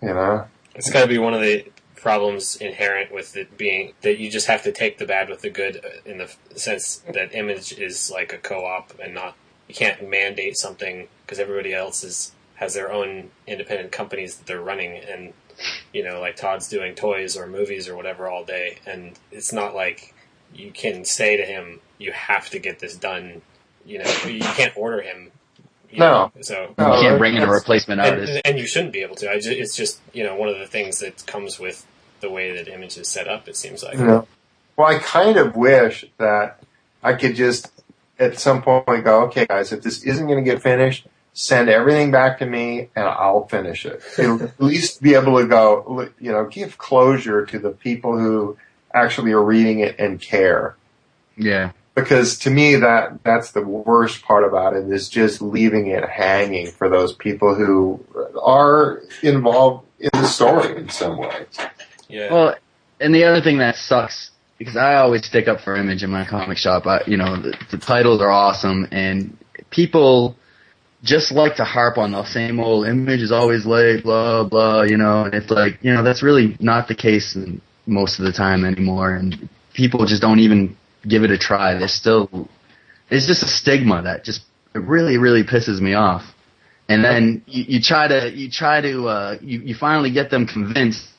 you know, It's got to be one of the problems inherent with it being that you just have to take the bad with the good in the sense that image is like a co-op and not you can't mandate something because everybody else is has their own independent companies that they're running and you know like Todd's doing toys or movies or whatever all day and it's not like you can say to him you have to get this done you know you can't order him you No. know, so No, you can't bring in a that's- replacement artist. and, and you shouldn't be able to. I ju- it's just you know one of the things that comes with the way that image is set up. It seems like you know. Well, I kind of wish that I could just at some point go, okay, guys, if this isn't going to get finished, send everything back to me and I'll finish it. It'll at least be able to go, you know, give closure to the people who actually are reading it and care. yeah. Because to me, that that's the worst part about it is just leaving it hanging for those people who are involved in the story in some way. yeah, Well, and the other thing that sucks because I always stick up for Image in my comic shop. I, you know, the, the titles are awesome, and people just like to harp on the same old image is always late, blah blah. You know, and it's like you know that's really not the case most of the time anymore, and people just don't even give it a try. They're still it's just a stigma that just it really really pisses me off. And then you, you try to you try to uh, you you finally get them convinced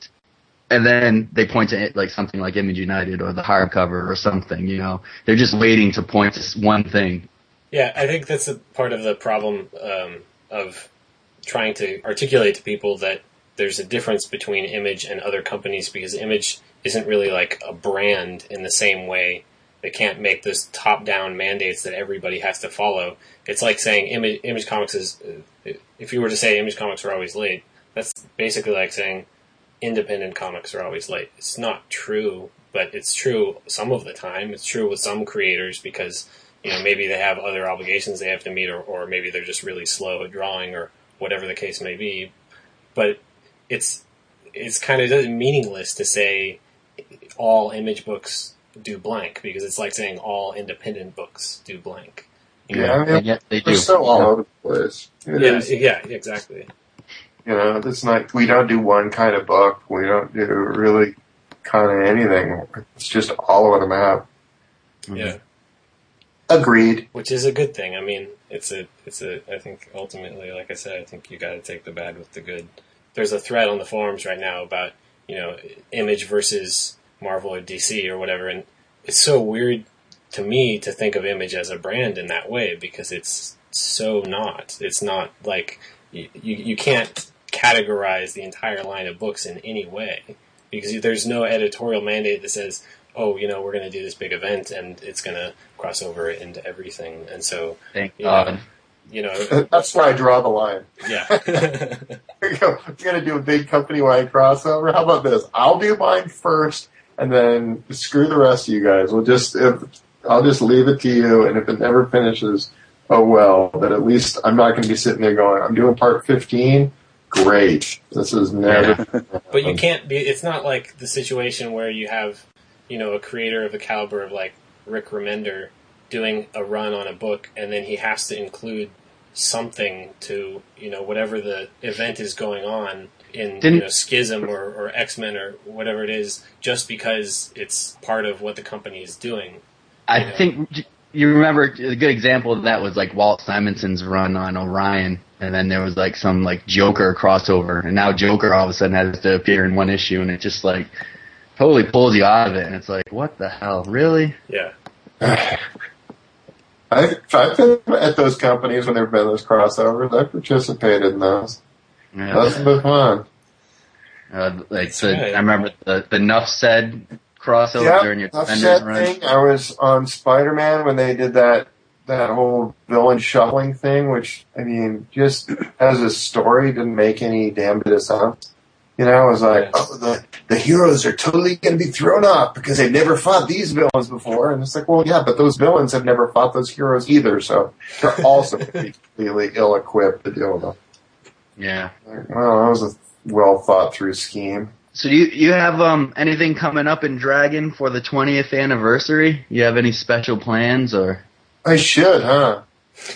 and then they point to it like something like Image United or the hardcover or something. You know, they're just waiting to point to one thing. Yeah, I think that's a part of the problem um, of trying to articulate to people that there's a difference between Image and other companies because Image isn't really like a brand in the same way. They can't make this top-down mandates that everybody has to follow. It's like saying Image, Image Comics is. Uh, if you were to say Image Comics are always late, that's basically like saying independent comics are always late. It's not true, but it's true some of the time. It's true with some creators because you know maybe they have other obligations they have to meet, or, or maybe they're just really slow at drawing, or whatever the case may be. But it's it's kind of meaningless to say all image books do blank because it's like saying all independent books do blank. You yeah, know? I and yet they do. They're so all over the place. It yeah, is- yeah, exactly. You know, it's not, we don't do one kind of book. We don't do really kind of anything. It's just all over the map. Yeah. Mm-hmm. Agreed. which is a good thing. I mean, it's a, it's a. I think ultimately, like I said, I think you got to take the bad with the good. There's a thread on the forums right now about you know Image versus Marvel or DC or whatever, and it's so weird to me to think of Image as a brand in that way because it's so not. It's not like you you, you can't categorize the entire line of books in any way because there's no editorial mandate that says oh, you know, we're going to do this big event and it's going to cross over into everything. And so, Thank you know, you know, That's where I draw the line. yeah. Here you go. We're going to do a big company-wide crossover. How about this? I'll do mine first and then screw the rest of you guys. We'll just, if, I'll just leave it to you. And if it never finishes, oh well, but at least I'm not going to be sitting there going, I'm doing part 15. Great. This is never. but you can't be, it's not like the situation where you have, you know, a creator of the caliber of like Rick Remender doing a run on a book and then he has to include something to, you know, whatever the event is going on in, you Didn't- know, Schism or, or X-Men or whatever it is, just because it's part of what the company is doing. I Yeah. think you remember a good example of that was like Walt Simonson's run on Orion, and then there was like some like Joker crossover, and now Joker all of a sudden has to appear in one issue, and it just like totally pulls you out of it, and it's like, what the hell, really? Yeah. I, I've been at those companies when there have been those crossovers. I've participated in those. Yeah. That's been fun. Uh, like That's the, right. I remember the the Nuff said crossover Yeah, during your I've Defenders run. thing. I was on Spider-Man when they did that that whole villain shuffling thing, which I mean, just as a story, didn't make any damn bit of sense. You know, I was like, Yeah. oh, the the heroes are totally going to be thrown off because they've never fought these villains before, and it's like, well, yeah, but those villains have never fought those heroes either, so they're also going to be completely ill-equipped to deal with them. Yeah. Like, well, that was a well thought through scheme. So you you have um anything coming up in Dragon for the 20th anniversary? You have any special plans or? I should, huh?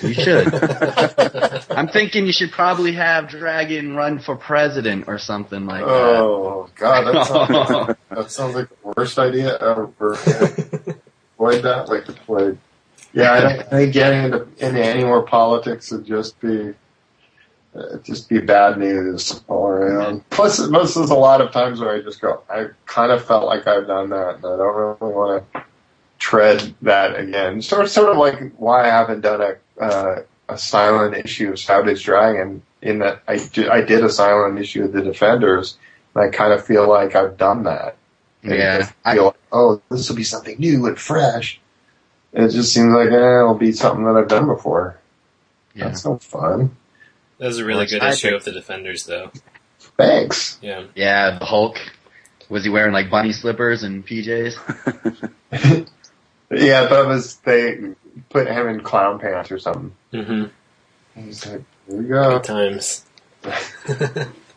You should. I'm thinking you should probably have Dragon run for president or something like that. Oh God, that sounds, that sounds like the worst idea ever. Avoid that like the plague. Yeah, I don't I think getting into, into any more politics would just be uh, just be bad news all around. Plus, most there's a lot of times where I just go, I kind of felt like I've done that, and I don't really want to tread that again. Sort of, sort of like why I haven't done a uh, a silent issue of Savage Dragon. In that I did, I did a silent issue of the Defenders, and I kind of feel like I've done that. And Yeah, just feel like, oh, this will be something new and fresh. And it just seems like eh, it'll be something that I've done before. Yeah. That's no fun. That was a really Well, good I issue think- of the Defenders, though. Thanks. Yeah. Yeah, the Hulk. Was he wearing like bunny slippers and PJs? Yeah, that was they put him in clown pants or something. Mm-hmm. He's like, here we go. Good times.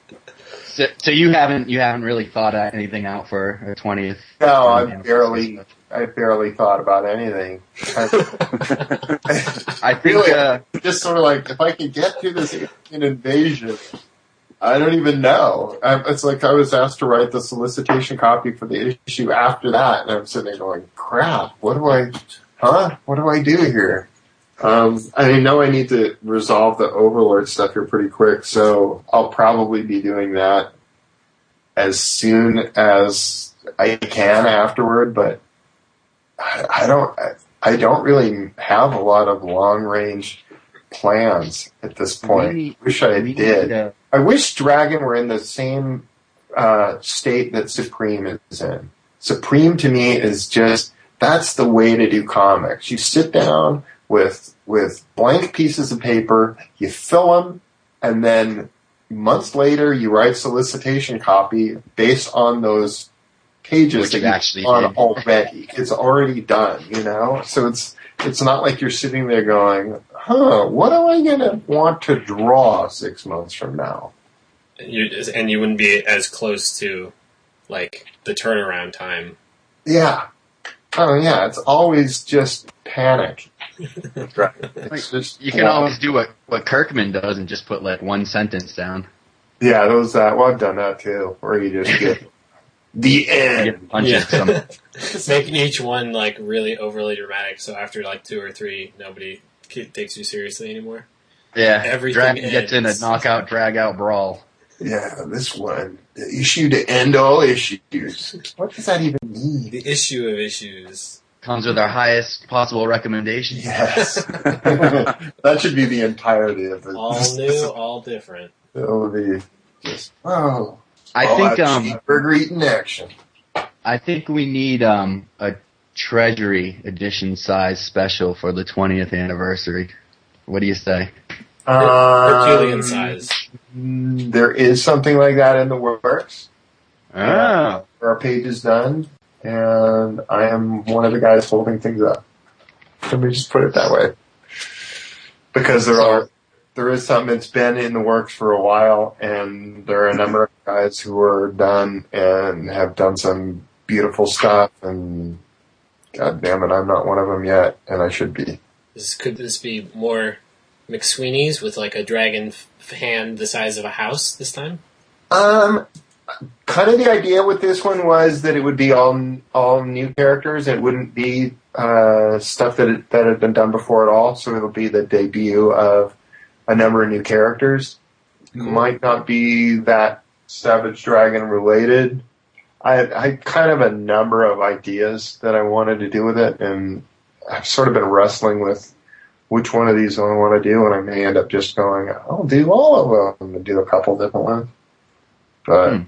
So, so you haven't you haven't really thought anything out for a twentieth? No, I barely, I barely thought about anything. I, think Really? uh, just sort of like, if I could get through this invasion, I don't even know. I, it's like I was asked to write the solicitation copy for the issue after that, and I'm sitting there going, crap, what do I, huh? What do I do here? Um, I know I need to resolve the Overlord stuff here pretty quick, so I'll probably be doing that as soon as I can afterward, but I, I don't, I, don't really have a lot of long range plans at this point. We- Wish I did. need, uh, I wish Dragon were in the same uh, state that Supreme is in. Supreme to me is just that's the way to do comics. You sit down with with blank pieces of paper, you fill them, and then months later you write solicitation copy based on those pages Which that you you've actually done already. It's already done, you know. So it's it's not like you're sitting there going, "Huh, what am I going to want to draw six months from now?" You, and you wouldn't be as close to like the turnaround time. Yeah. Oh yeah, it's always just panic. It's just You can always do what what Kirkman does and just put like one sentence down. yeah, those uh, well I've done that too, where you just get the end. get punches. Yeah. Making each one like really overly dramatic, so after like two or three, nobody ki- takes you seriously anymore. yeah, Everything Dragon gets in a knockout drag out brawl. Yeah, this one, the issue to end all issues. What does that even mean? The issue of issues. Comes with our highest possible recommendation. Yes, that should be the entirety of it. All new, all different. It'll be just oh. I oh, think um cheeseburger eating action. I think we need um a treasury edition size special for the 20th anniversary. What do you say? Herculean Um, size. There is something like that in the works. Oh, Our page is done, and I am one of the guys holding things up. Let me just put it that way. Because there are, there is something that's been in the works for a while, and there are a number of guys who are done and have done some beautiful stuff, and god damn it, I'm not one of them yet, and I should be. This, could this be more McSweeney's with like a dragon hand the size of a house this time? Um, kind of the idea with this one was that it would be all all new characters. It wouldn't be uh, stuff that that had been done before at all. So it'll be the debut of a number of new characters. Might not be that Savage Dragon related. I had, I had kind of a number of ideas that I wanted to do with it, and I've sort of been wrestling with which one of these I want to do, and I may end up just going, I'll do all of them and do a couple different ones. But Hmm.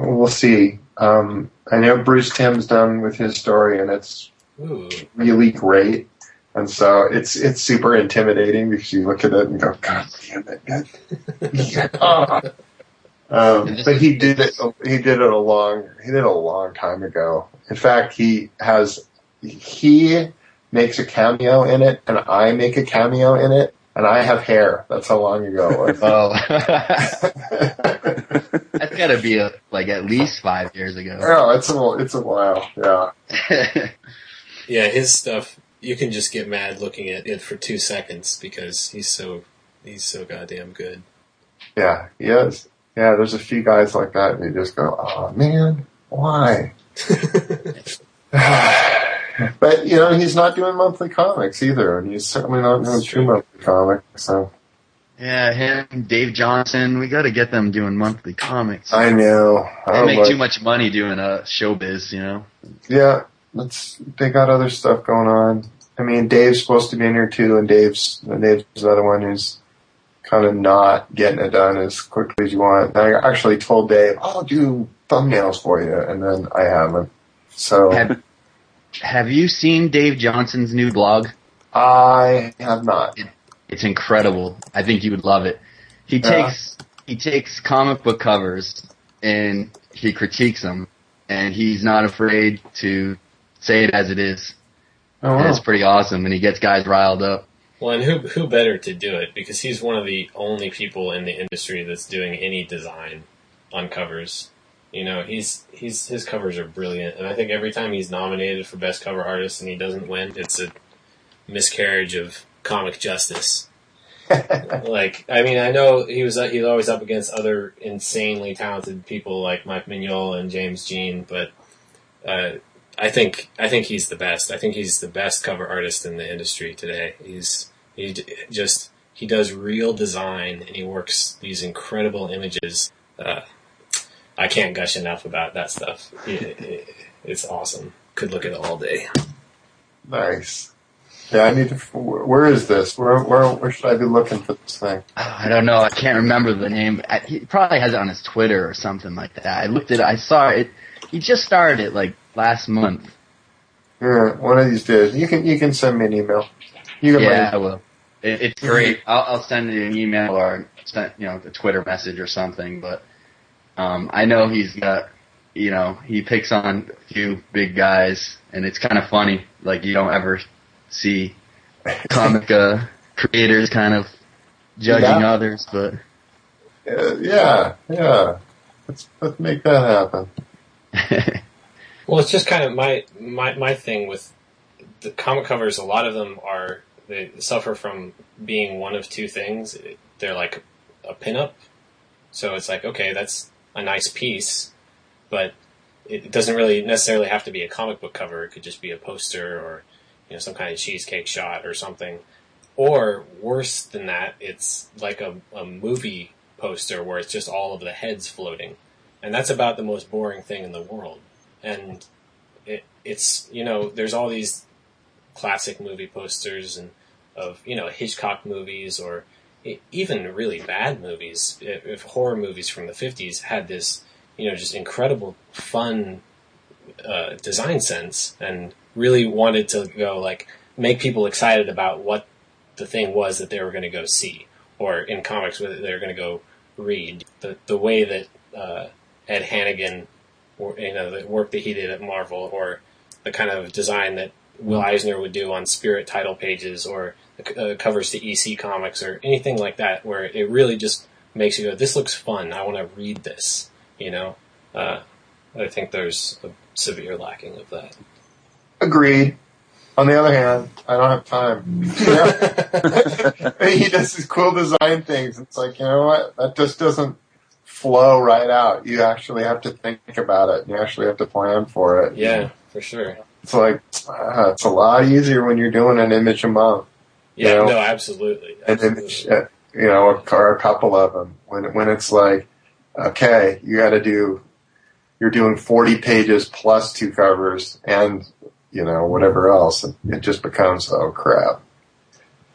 We'll see. Um, I know Bruce Timm's done with his story, and it's Ooh. really great. And so it's it's super intimidating because you look at it and go, God damn it! Ah. um, but he did it. He did it a long. He did it a long time ago. In fact, he has he makes a cameo in it, and I make a cameo in it, and I have hair. That's how long ago it oh, was. that's got to be a, like at least five years ago. oh, it's a it's a while. Yeah. Yeah, his stuff. You can just get mad looking at it for two seconds because he's so he's so goddamn good. Yeah, he is. Yeah, there's a few guys like that, and you just go, "Oh man, why?" but you know, he's not doing monthly comics either, and he's certainly not doing That's two true. monthly comics. So yeah, him, Dave Johnson. We got to get them doing monthly comics. I know. they I make like- too much money doing uh, showbiz, you know. Yeah, that's they got other stuff going on. I mean, Dave's supposed to be in here too, and Dave's and Dave's the other one who's kind of not getting it done as quickly as you want. I actually told Dave, "I'll do thumbnails for you," and then I haven't. So Have, have you seen Dave Johnson's new blog? I have not. It's incredible. I think you would love it. He Yeah. takes he takes comic book covers and he critiques them, and he's not afraid to say it as it is. Oh, And wow. it's pretty awesome, and he gets guys riled up. Well, and who who better to do it because he's one of the only people in the industry that's doing any design on covers. You know, he's he's his covers are brilliant, and I think every time he's nominated for best cover artist and he doesn't win, it's a miscarriage of comic justice. like, I mean, I know he was he's always up against other insanely talented people like Mike Mignola and James Jean, but uh, I think I think he's the best. I think he's the best cover artist in the industry today. He's he just he does real design and he works these incredible images. Uh, I can't gush enough about that stuff. It- it- it's awesome. Could look at it all day. Nice. Yeah, I need to. Where is this? Where where where should I be looking for this thing? I don't know. I can't remember the name. I- He probably has it on his Twitter or something like that. I looked at it. I saw it. He just started it like last month. Yeah, one of these days. You can you can send me an email. You can Yeah, I will. It, it's great. I'll, I'll send you an email or send, you know, a Twitter message or something. But um, I know he's got, you know, he picks on a few big guys, and it's kind of funny. Like you don't ever see comic uh, creators kind of judging Yeah. others, but Uh, yeah, yeah. Let's let's make that happen. Well, it's just kind of my my my thing with the comic covers. A lot of them are they suffer from being one of two things. They're like a pinup, so it's like okay, that's a nice piece, but it doesn't really necessarily have to be a comic book cover. It could just be a poster or you know some kind of cheesecake shot or something. Or worse than that, it's like a, a movie poster where it's just all of the heads floating, and that's about the most boring thing in the world and it, it's you know there's all these classic movie posters and of you know Hitchcock movies or even really bad movies if, horror movies from the 50s had this you know just incredible fun uh, design sense and really wanted to go like make people excited about what the thing was that they were going to go see or in comics what they were going to go read. The the way that uh, Ed Hannigan or you know the work that he did at Marvel, or the kind of design that Will Eisner would do on Spirit title pages, or uh, covers to EC Comics, or anything like that, where it really just makes you go, "This looks fun. I want to read this." You know, uh, I think there's a severe lacking of that. Agreed. On the other hand, I don't have time. he does these cool design things. It's like, you know what? That just doesn't flow right out. You actually have to think about it. You actually have to plan for it. yeah, for sure. It's like, uh, it's a lot easier when you're doing an image a month. Yeah, Yeah. no, absolutely. An image, uh, you know, or a couple of them. When, when it's like, okay, you gotta do, you're doing 40 pages plus two covers and, you know, whatever else. It just becomes, oh crap.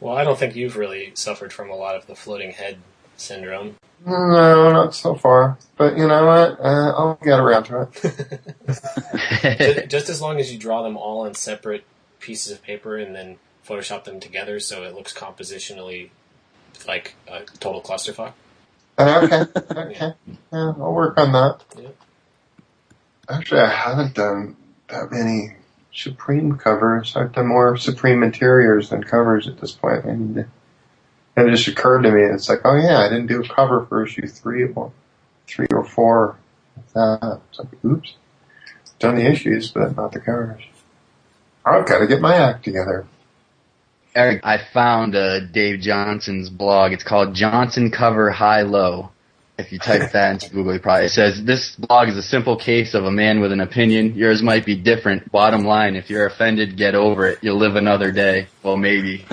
Well, I don't think you've really suffered from a lot of the floating head syndrome. No, not so far. But you know what? Uh, I'll get around to it. Ju- just as long as you draw them all on separate pieces of paper and then Photoshop them together so it looks compositionally like a total clusterfuck. Uh, okay, okay. Yeah, I'll work on that. Yeah. Actually, I haven't done that many Supreme covers. I've done more Supreme interiors than covers at this point. And, and it just occurred to me, it's like, oh yeah, I didn't do a cover for issue three or three or four. That. It's like, oops. Done the issues, but not the covers. I've got to get my act together. Erik, I found uh, Dave Johnson's blog. It's called Johnson Cover High Low. If you type that into Google, you probably it says this blog is a simple case of a man with an opinion. Yours might be different. Bottom line, if you're offended, get over it. You'll live another day. Well, maybe.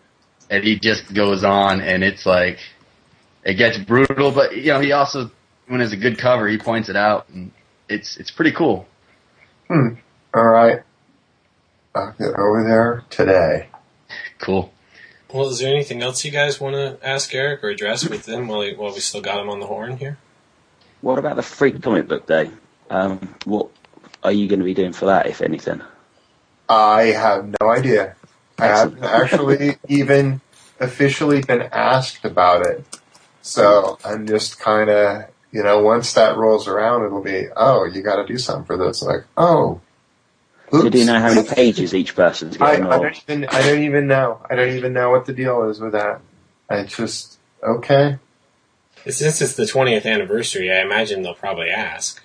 and he just goes on, and it's like it gets brutal. But you know, he also when it's a good cover, he points it out, and it's it's pretty cool. Hmm. All right. I'll get over there today. Cool. Well, is there anything else you guys want to ask Erik or address with him while, he, while we still got him on the horn here? What about the free comic book day? Um, what are you going to be doing for that, if anything? I have no idea. I haven't actually even officially been asked about it. So I'm just kind of, you know, once that rolls around, it'll be, oh, you got to do something for this. Like, oh, So do you know how many pages each person's I, getting? I or- don't even, I don't even know. I don't even know what the deal is with that. I just, okay. Since it's the 20th anniversary, I imagine they'll probably ask.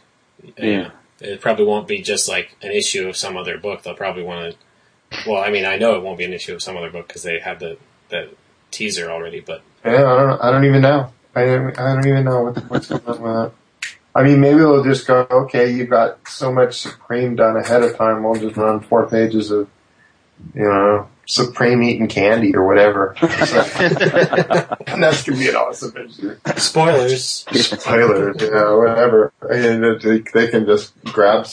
Yeah. It probably won't be just like an issue of some other book. They'll probably want to. Well, I mean, I know it won't be an issue of some other book because they have the the teaser already. But Yeah, I don't. I don't even know. I don't, I don't even know what, what's going on with that. I mean, maybe we'll just go. Okay, you've got so much Supreme done ahead of time. We'll just run four pages of, you know, Supreme eating candy or whatever. and that's gonna be an awesome issue. spoilers. Spoilers, you know, whatever. They, they can just grab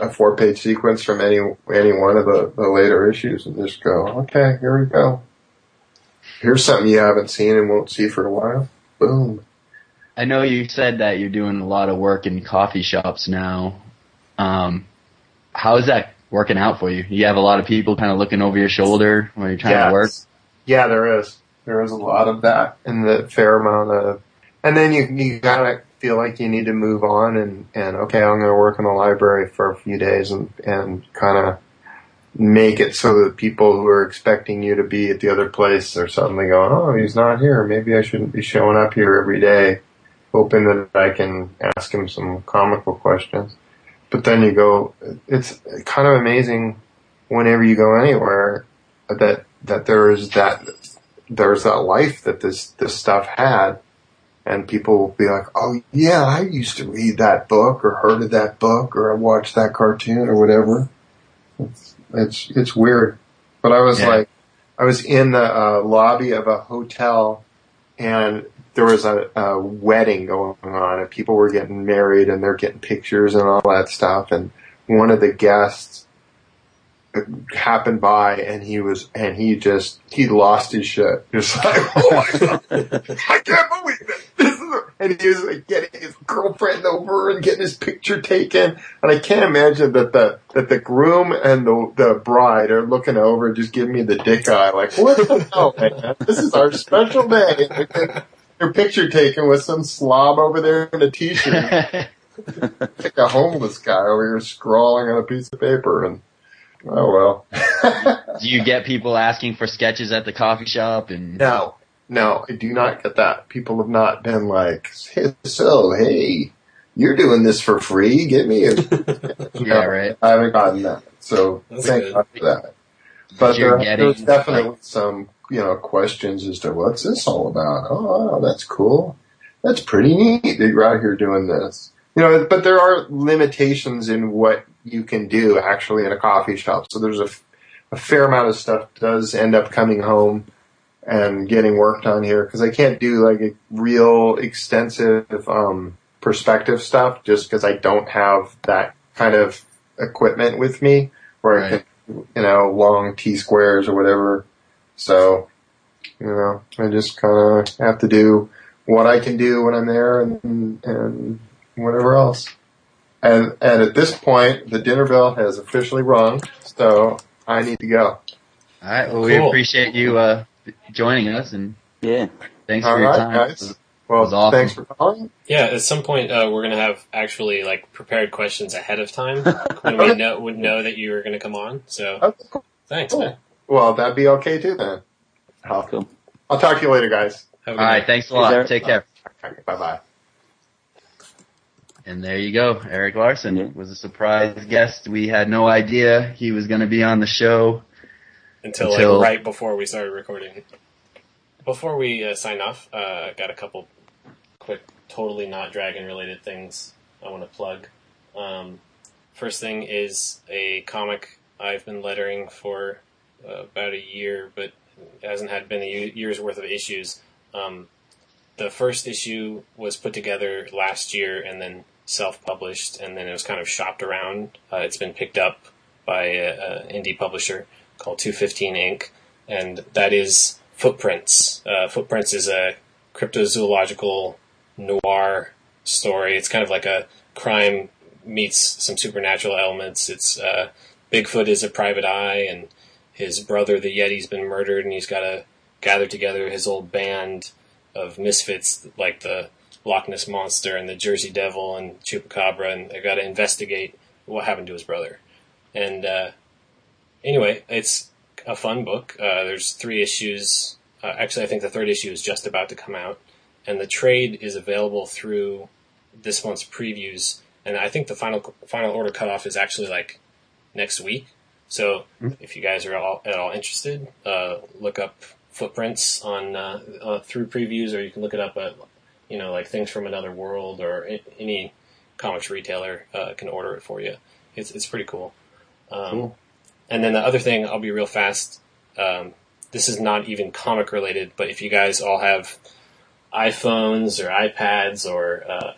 a four-page sequence from any any one of the, the later issues and just go, okay, here we go. Here's something you haven't seen and won't see for a while. Boom. I know you said that you're doing a lot of work in coffee shops now. Um, how is that working out for you? You have a lot of people kind of looking over your shoulder when you're trying to work. Yeah, there is. There is a lot of that and the fair amount of, and then you, you gotta feel like you need to move on and, and okay, I'm gonna work in the library for a few days and, and kind of make it so that people who are expecting you to be at the other place are suddenly going, oh, he's not here. Maybe I shouldn't be showing up here every day, hoping that I can ask him some comical questions. But then you go, it's kind of amazing whenever you go anywhere that, that there is that, there's that life that this, this stuff had. And people will be like, oh yeah, I used to read that book or heard of that book or I watched that cartoon or whatever. It's, it's, it's weird. But I was Yeah. like, I was in the uh, lobby of a hotel and there was a, a wedding going on and people were getting married and they're getting pictures and all that stuff. And one of the guests happened by and he was, and he just, he lost his shit. Just like, oh my God, I can't believe it. This is, a-" and he was like getting his girlfriend over and getting his picture taken. And I can't imagine that the, that the groom and the, the bride are looking over and just giving me the dick eye. Like, what the hell, man? This is our special day. And get Your picture taken with some slob over there in a t-shirt like a homeless guy over here scrawling on a piece of paper and oh well. Do you get people asking for sketches at the coffee shop and no, no, I do not get that. People have not been like, hey, so hey, you're doing this for free. Get me a. Yeah, right. I haven't gotten that, so That's thank good. God for that. But You're there, there's definitely some, you know, questions as to what's this all about. Oh, that's cool. That's pretty neat that you're out here doing this. You know, but there are limitations in what you can do actually in a coffee shop. So there's a fair amount of stuff does end up coming home and getting worked on here because I can't do like a real extensive um, perspective stuff just because I don't have that kind of equipment with me where I can, you know, long T squares or whatever. So, you know, I just kind of have to do what I can do when I'm there and, and whatever else. And, and at this point, the dinner bell has officially rung, so I need to go. All right. Well, we appreciate you uh, joining us and Yeah. thanks All for your time. guys. Well, was awesome. thanks for calling. Yeah, at some point uh, we're gonna have actually like prepared questions ahead of time when we know would know that you were gonna come on. So Okay, cool. thanks, man. Well, that'd be okay too then. I'll, Cool. I'll talk to you later, guys. Have a All night. Thanks a lot. Erik. Take care. Bye bye. And there you go. Erik Larsen Yeah. was a surprise guest. We had no idea he was going to be on the show. until, Until- like right before we started recording. Before we uh, sign off, uh, I got a couple quick, totally not dragon related things I want to plug. Um, first thing is a comic I've been lettering for uh, about a year, but hasn't had been a year's worth of issues. Um, the first issue was put together last year and then self-published, and then it was kind of shopped around. Uh, it's been picked up by an indie publisher called 215 Ink, and that is Footprints. Uh, Footprints is a cryptozoological noir story. It's kind of like a crime meets some supernatural elements. It's uh, Bigfoot is a private eye, and his brother, the Yeti's been murdered, and he's got to gather together his old band of misfits, like the Loch Ness Monster and the Jersey Devil and Chupacabra, and they've got to investigate what happened to his brother. And uh, anyway, it's a fun book. Uh, there's three issues. Uh, actually, I think the third issue is just about to come out, and the trade is available through this month's previews. And I think the final final order cutoff is actually like next week. So if you guys are all, at all interested, uh, look up footprints on uh, uh, through previews, or you can look it up at you know like things from another world or a- any comics retailer uh, can order it for you. It's it's pretty cool. Um, Cool. And then the other thing, I'll be real fast. Um, this is not even comic related, but if you guys all have iPhones or iPads or uh,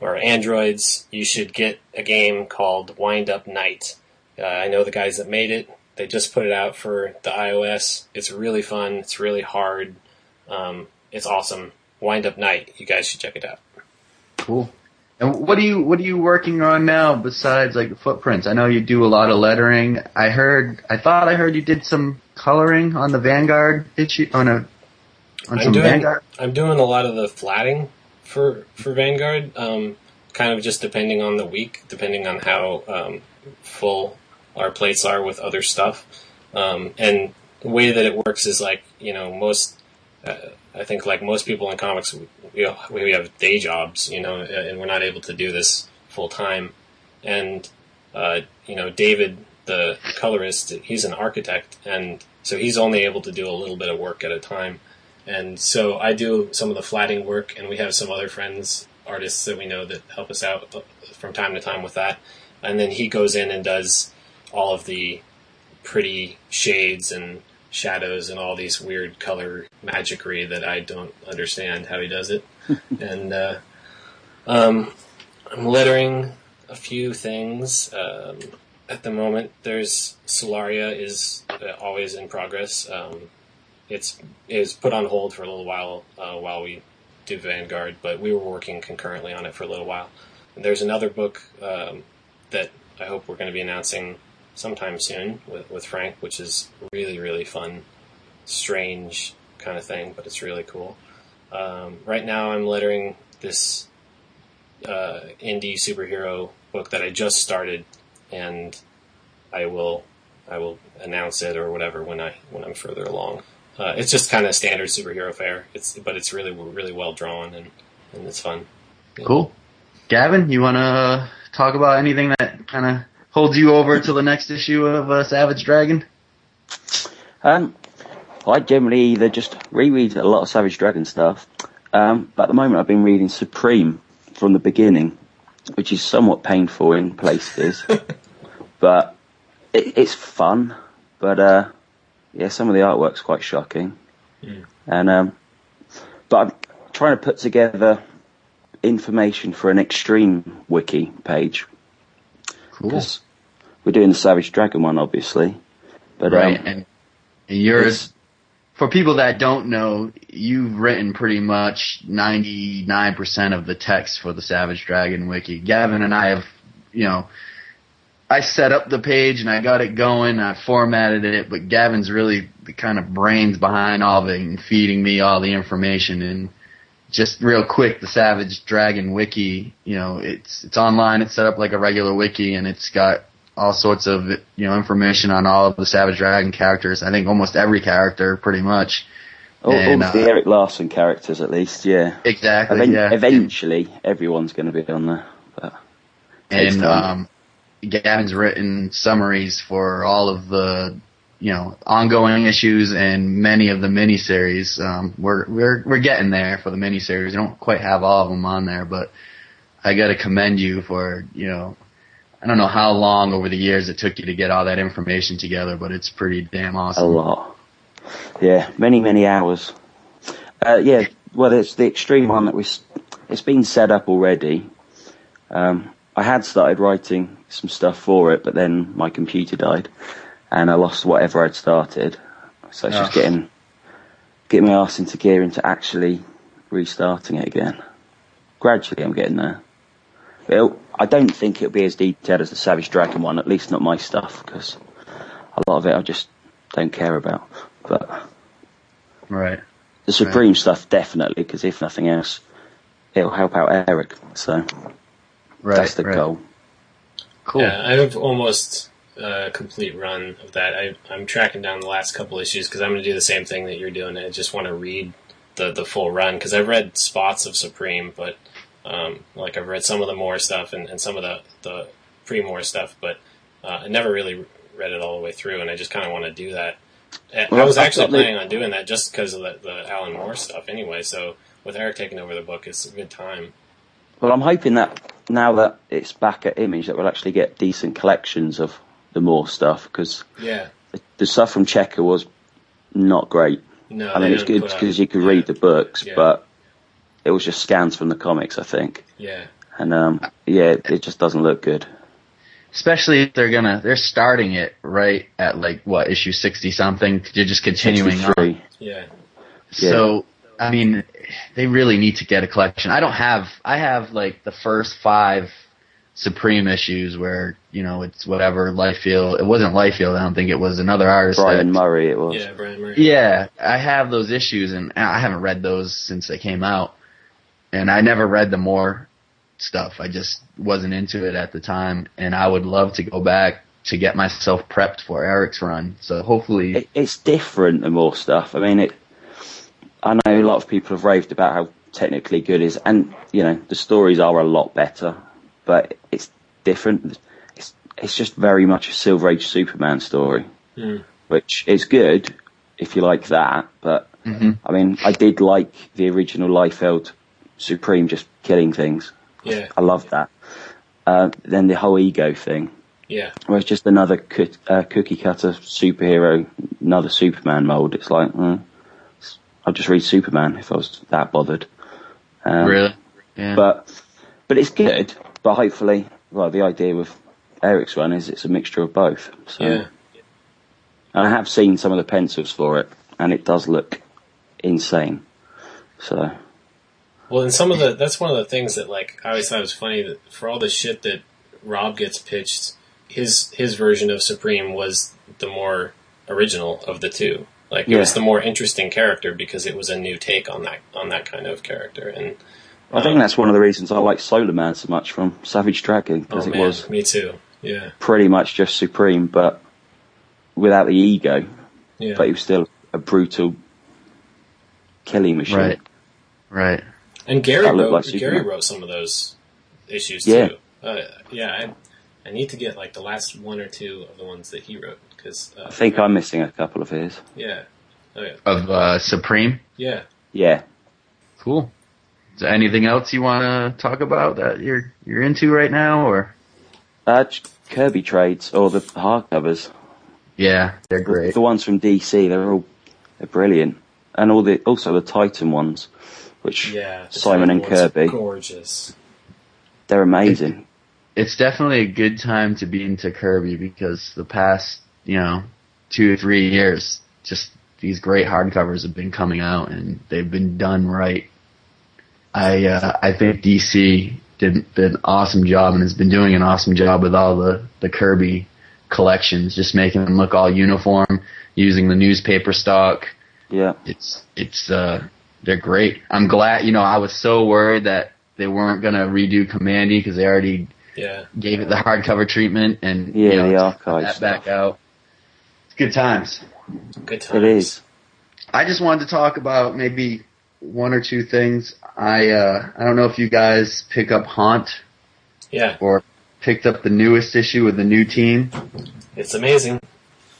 or Androids, you should get a game called Wind Up Knight. Uh, I know the guys that made it. They just put it out for the iOS. It's really fun. It's really hard. Um, it's awesome. Wind Up Knight. You guys should check it out. Cool. And what are you what are you working on now besides like the footprints? I know you do a lot of lettering. I heard I thought I heard you did some coloring on the Vanguard issue on a on I'm some doing Vanguard. I'm doing a lot of the flatting for for Vanguard. Um, kind of just depending on the week, depending on how um, full our plates are with other stuff. Um, and the way that it works is like you know most. Uh, I think like most people in comics, we, we have day jobs, you know, and we're not able to do this full time. And uh, you know, David, the colorist, he's an architect, and so he's only able to do a little bit of work at a time. And so I do some of the flatting work, and we have some other friends, artists that we know that help us out from time to time with that. And then he goes in and does all of the pretty shades and shadows and all these weird color magicry that I don't understand how he does it. and uh, um, I'm lettering a few things. Um, at the moment, there's Solaria is uh, always in progress. Um, it's is put on hold for a little while uh, while we do Vanguard, but we were working concurrently on it for a little while. And there's another book um, that I hope we're going to be announcing sometime soon with, with Frank, which is really really fun, strange kind of thing, but it's really cool. Um, right now, I'm lettering this uh, indie superhero book that I just started, and I will I will announce it or whatever when I when I'm further along. Uh, it's just kind of standard superhero fare. It's but it's really really well drawn and and it's fun. Cool. Gavin, you want to talk about anything that kind of holds you over to the next issue of uh, Savage Dragon? Um, I generally either just reread a lot of Savage Dragon stuff, um, but at the moment I've been reading Supreme from the beginning, which is somewhat painful in places, but it, it's fun. But uh, yeah, some of the artwork's quite shocking, yeah. and um, but I'm trying to put together information for an extreme wiki page Cool. because we're doing the Savage Dragon one, obviously. But Right, um, and yours, for people that don't know, you've written pretty much 99% of the text for the Savage Dragon wiki. Gavin and I have, you know, I set up the page and I got it going, I formatted it, but Gavin's really the kind of brains behind all of it and feeding me all the information and just real quick, the Savage Dragon wiki, you know, it's, it's online, it's set up like a regular wiki and it's got all sorts of you know information on all of the Savage Dragon characters. I think almost every character, pretty much. all, and, all the uh, Erik Larsen characters, at least, yeah. Exactly. Even- yeah. Eventually, everyone's going to be on there. But and um, Gavin's written summaries for all of the you know ongoing issues and many of the miniseries. Um, we're we're we're getting there for the miniseries. We don't quite have all of them on there, but I got to commend you for you know. I don't know how long over the years it took you to get all that information together, but it's pretty damn awesome. a lot. Yeah, many, many hours. Uh, yeah, well, it's the extreme one that we. It's been set up already. Um, I had started writing some stuff for it, but then my computer died, and I lost whatever I'd started. So it's just getting getting my ass into gear into actually restarting it again. Gradually, I'm getting there. But it'll- I don't think it'll be as detailed as the Savage Dragon one, at least not my stuff, because a lot of it I just don't care about. But Right. the Supreme stuff definitely, because if nothing else, it'll help out Erik. So Right. that's the right. goal. Cool. Yeah, I have almost a complete run of that. I, I'm tracking down the last couple issues because I'm going to do the same thing that you're doing. I just want to read the the full run because I've read spots of Supreme, but um, like I've read some of the Moore stuff and, and some of the the pre Moore stuff, but uh, I never really read it all the way through, and I just kind of want to do that. I- I was actually planning on doing that just because of the, the Alan Moore stuff anyway. So with Erik taking over the book, it's a good time. Well, I'm hoping that now that it's back at Image, that we'll actually get decent collections of the Moore stuff because Yeah. the, the stuff from Checker was not great. No, I mean, it's good because you could read the books, Yeah. but it was just scans from the comics, I think, Yeah. and um, yeah, it just doesn't look good. Especially if they're gonna, they're starting it right at like what issue sixty something. You're just continuing on. 63. Yeah. Yeah. So, I mean, they really need to get a collection. I don't have, I have like the first five Supreme issues where, you know, it's whatever, Liefeld. It wasn't Liefeld, I don't think it was another artist. Brian that- Murray, it was. Yeah. Brian Murray. Yeah, I have those issues and I haven't read those since they came out. And I never read the Moore stuff. I just wasn't into it at the time and I would love to go back to get myself prepped for Erik's run. So hopefully, It, it's different than Moore stuff. I mean, it. I know a lot of people have raved about how technically good it is, and you know the stories are a lot better, but it's different. It's it's just very much a Silver Age Superman story, Hmm. which is good if you like that. But Mhm. I mean, I did like the original Liefeld Supreme just killing things. Yeah. I loved that. Uh, then the whole ego thing, Yeah. where it's just another cook, uh, cookie cutter superhero, another Superman mold. It's like, mm, I'd just read Superman if I was that bothered. Um, really? Yeah. But, but it's good. But hopefully, well, the idea with Erik's run is it's a mixture of both. So, Yeah. and I have seen some of the pencils for it, and it does look insane. So, Well, and some of the that's one of the things that like I always thought was funny that for all the shit that Rob gets pitched, his his version of Supreme was the more original of the two. Like it was the more interesting character because it was a new take on that on that kind of character. And I think um, that's one of the reasons I like Solar Man so much from Savage Dragon oh because it man, was me too. Yeah, pretty much just Supreme, but without the ego. yeah, But he was still a brutal killing machine. Right. Right. And Gary wrote like Gary Superman. wrote some of those issues Yeah. too. Uh, yeah, I, I need to get like the last one or two of the ones that he wrote because uh, I think I'm missing a couple of his. yeah, oh yeah, Of uh, Supreme. yeah. Yeah. Cool. Is there anything else you want to talk about that you're you're into right now, or? Uh, Kirby trades or the hardcovers. Yeah, they're The, great. the ones from DC, they're all they're brilliant, and all the also the Titan ones, which Yeah, Simon and Kirby, gorgeous. they're amazing. It's definitely a good time to be into Kirby because the past, you know, two or three years, just these great hardcovers have been coming out and they've been done right. I uh, I think DC did, did an awesome job and has been doing an awesome job with all the the Kirby collections, just making them look all uniform, using the newspaper stock. Yeah, it's it's uh they're great. I'm glad you know I was so worried that they weren't gonna redo Kamandi because they already Yeah, gave it the hardcover treatment and Yeah, you know, the to archive that stuff. back out. It's good times. good times. it is. I just wanted to talk about maybe one or two things. I uh I don't know if you guys pick up Haunt Yeah, or picked up the newest issue with the new team. it's amazing.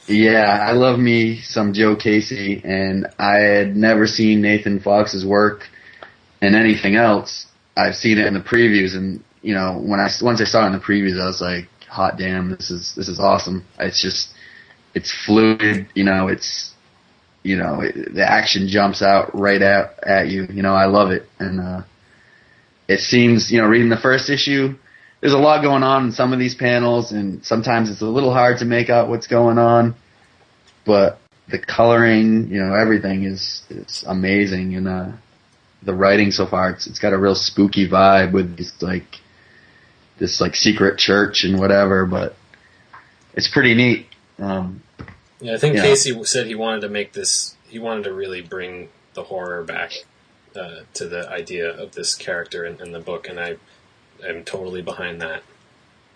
Yeah, I love me some Joe Casey, and I had never seen Nathan Fox's work in anything else. I've seen it in the previews, and you know, when I once I saw it in the previews, I was like, "Hot damn, this is this is awesome!" It's just, it's fluid. You know, it's, you know, it, the action jumps out right at at you. You know, I love it, and uh, it seems, you know, reading the first issue, there's a lot going on in some of these panels, and sometimes it's a little hard to make out what's going on. But the coloring, you know, everything is is amazing, and uh, the writing so far, it's it's got a real spooky vibe with this like this like secret church and whatever. But it's pretty neat. Um, Yeah, I think. Casey said he wanted to make this. He wanted to really bring the horror back uh, to the idea of this character in, in the book, and I am totally behind that.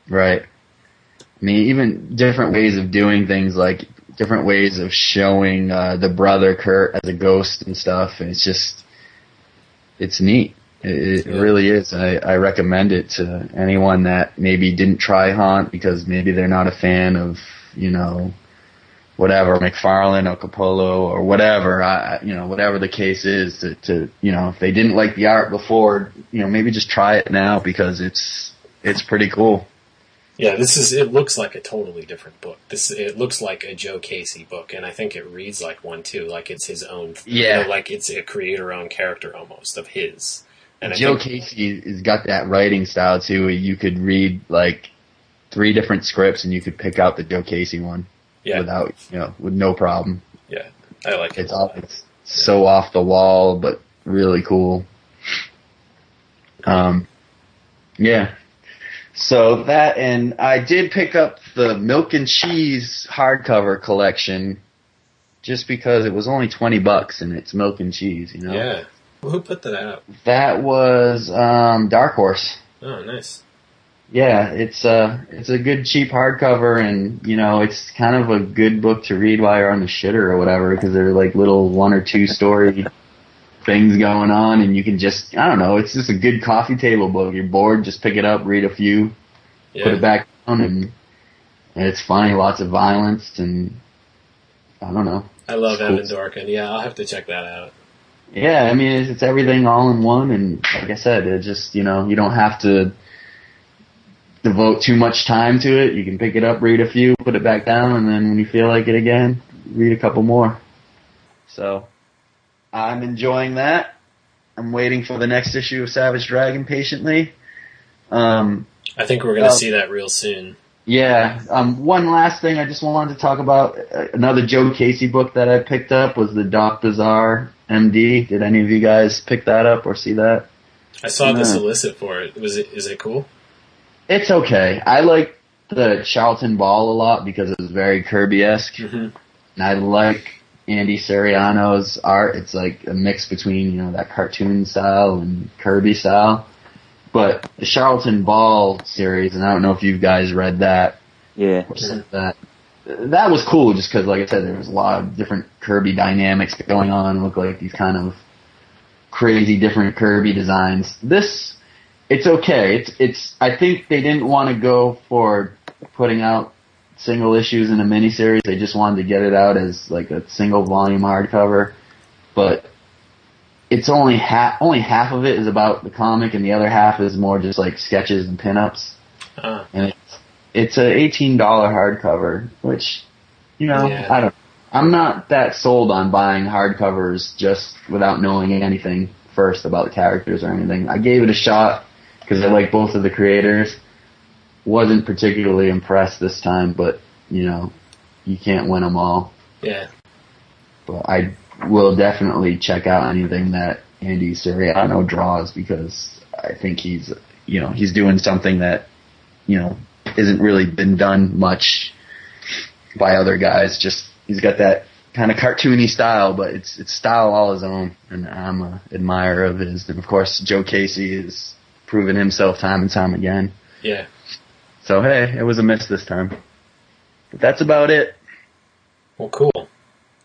Right. I mean, even different ways of doing things, like different ways of showing uh, the brother Kurt as a ghost and stuff. And it's just, it's neat. It, it Yeah. really is. I, I recommend it to anyone that maybe didn't try Haunt because maybe they're not a fan of, you know, whatever, McFarlane or Capullo or whatever, I, you know, whatever the case is to, to, you know, if they didn't like the art before, you know, maybe just try it now because it's, it's pretty cool. Yeah, this is. It looks like a totally different book. This it looks like a Joe Casey book, and I think it reads like one too. Like it's his own. you Yeah. know, like it's a creator-owned character almost of his. And Joe think, Casey has got that writing style too. where You could read like three different scripts and you could pick out the Joe Casey one yeah, without, you know, with no problem. yeah, I like it. It's all, it's so off the wall, but really cool. Um, yeah. So that, and I did pick up the Milk and Cheese hardcover collection just because it was only 20 bucks and it's milk and cheese, you know? Yeah. Who put that out? That was, um, Dark Horse. Oh, nice. Yeah, it's uh it's a good cheap hardcover, and you know it's kind of a good book to read while you're on the shitter or whatever, because they're like little one or two story things going on, and you can just I don't know, it's just a good coffee table book. You're bored, just pick it up, read a few, Yeah. put it back down, and, and it's funny, lots of violence, and I don't know. I love Cool. Evan Dorkin. Yeah, I'll have to check that out. Yeah, I mean it's, it's everything all in one, and like I said, it just you know you don't have to devote too much time to it. You can pick it up, read a few, put it back down, and then when you feel like it again, read a couple more. So I'm enjoying that. I'm waiting for the next issue of Savage Dragon patiently. Um, I think we're gonna Well- see that real soon. yeah. Um, one last thing I just wanted to talk about. Uh, Another Joe Casey book that I picked up was the Doc Bizarre MD. Did any of you guys pick that up or see that? I saw the solicit for it. Was it? Is it cool? It's okay. I like the Charlton Ball a lot because it was very Kirby-esque. Mm-hmm. And I like Andy Suriano's art. It's like a mix between, you know, that cartoon style and Kirby style. But the Charlton Ball series, and I don't know if you guys read that, Yeah. that. That was cool just because, like I said, there was a lot of different Kirby dynamics going on. It looked like these kind of crazy different Kirby designs. This, it's okay. It's, it's, I think they didn't want to go for putting out single issues in a miniseries. They just wanted to get it out as like a single volume hardcover. But it's only half, only half of it is about the comic and the other half is more just like sketches and pinups Uh, and it's it's a eighteen dollar hardcover, which you know Yeah. I don't. I'm not that sold on buying hardcovers just without knowing anything first about the characters or anything. I gave it a shot because I like both of the creators. Wasn't particularly impressed this time, but you know you can't win them all. yeah. But I will definitely check out anything that Andy Suriano draws because I think he's, you know, he's doing something that, you know, isn't really been done much by other guys. Just he's got that kind of cartoony style, but it's it's style all his own, and I'm a admirer of his. And of course, Joe Casey has proven himself time and time again. Yeah. So hey, it was a miss this time. But that's about it. Well, cool.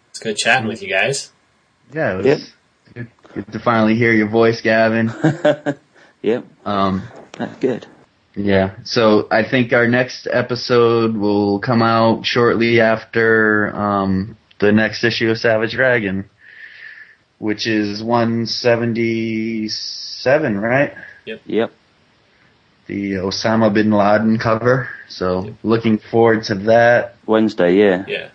It's good chatting with you guys. Yeah, it was Yep. good, good to finally hear your voice, Gavin. yep. Um, That's good. yeah, so I think our next episode will come out shortly after um, the next issue of Savage Dragon, which is 177, right? Yep. The Osama bin Laden cover. So looking forward to that. Wednesday, yeah. Yeah.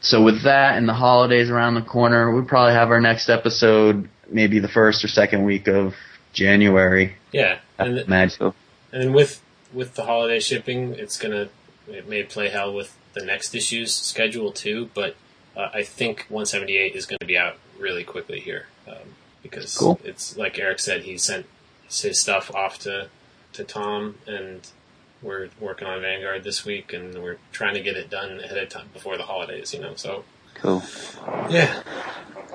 So with that and the holidays around the corner, we'll probably have our next episode maybe the first or second week of January. Yeah. I And, imagine. and then with with the holiday shipping, it's gonna it may play hell with the next issue's schedule too. But uh, I think 178 is going to be out really quickly here um, because Cool. it's like Erik said, he sent his stuff off to to Tom, and we're working on Vanguard this week, and we're trying to get it done ahead of time before the holidays. You know, so Cool. yeah,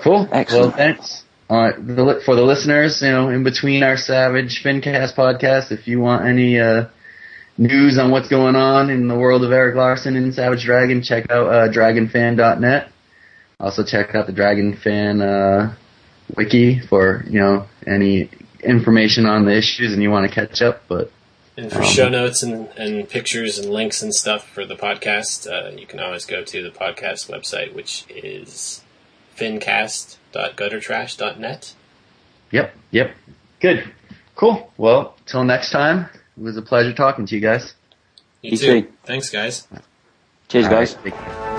Cool. Excellent. Well, thanks. Uh, the, for the listeners, you know, in between our Savage Fincast podcast, if you want any uh, news on what's going on in the world of Erik Larsen and Savage Dragon, check out uh, dragonfan.net. Also check out the Dragon Fan uh, wiki for you know any information on the issues and you want to catch up. But And for Um, show notes and, and pictures and links and stuff for the podcast, uh, you can always go to the podcast website, which is fincast.guttertrash.net. yep, yep, good, cool. Well, till next time. It was a pleasure talking to you guys. You You too. too. Thanks, guys. Cheers, All guys. right, take care.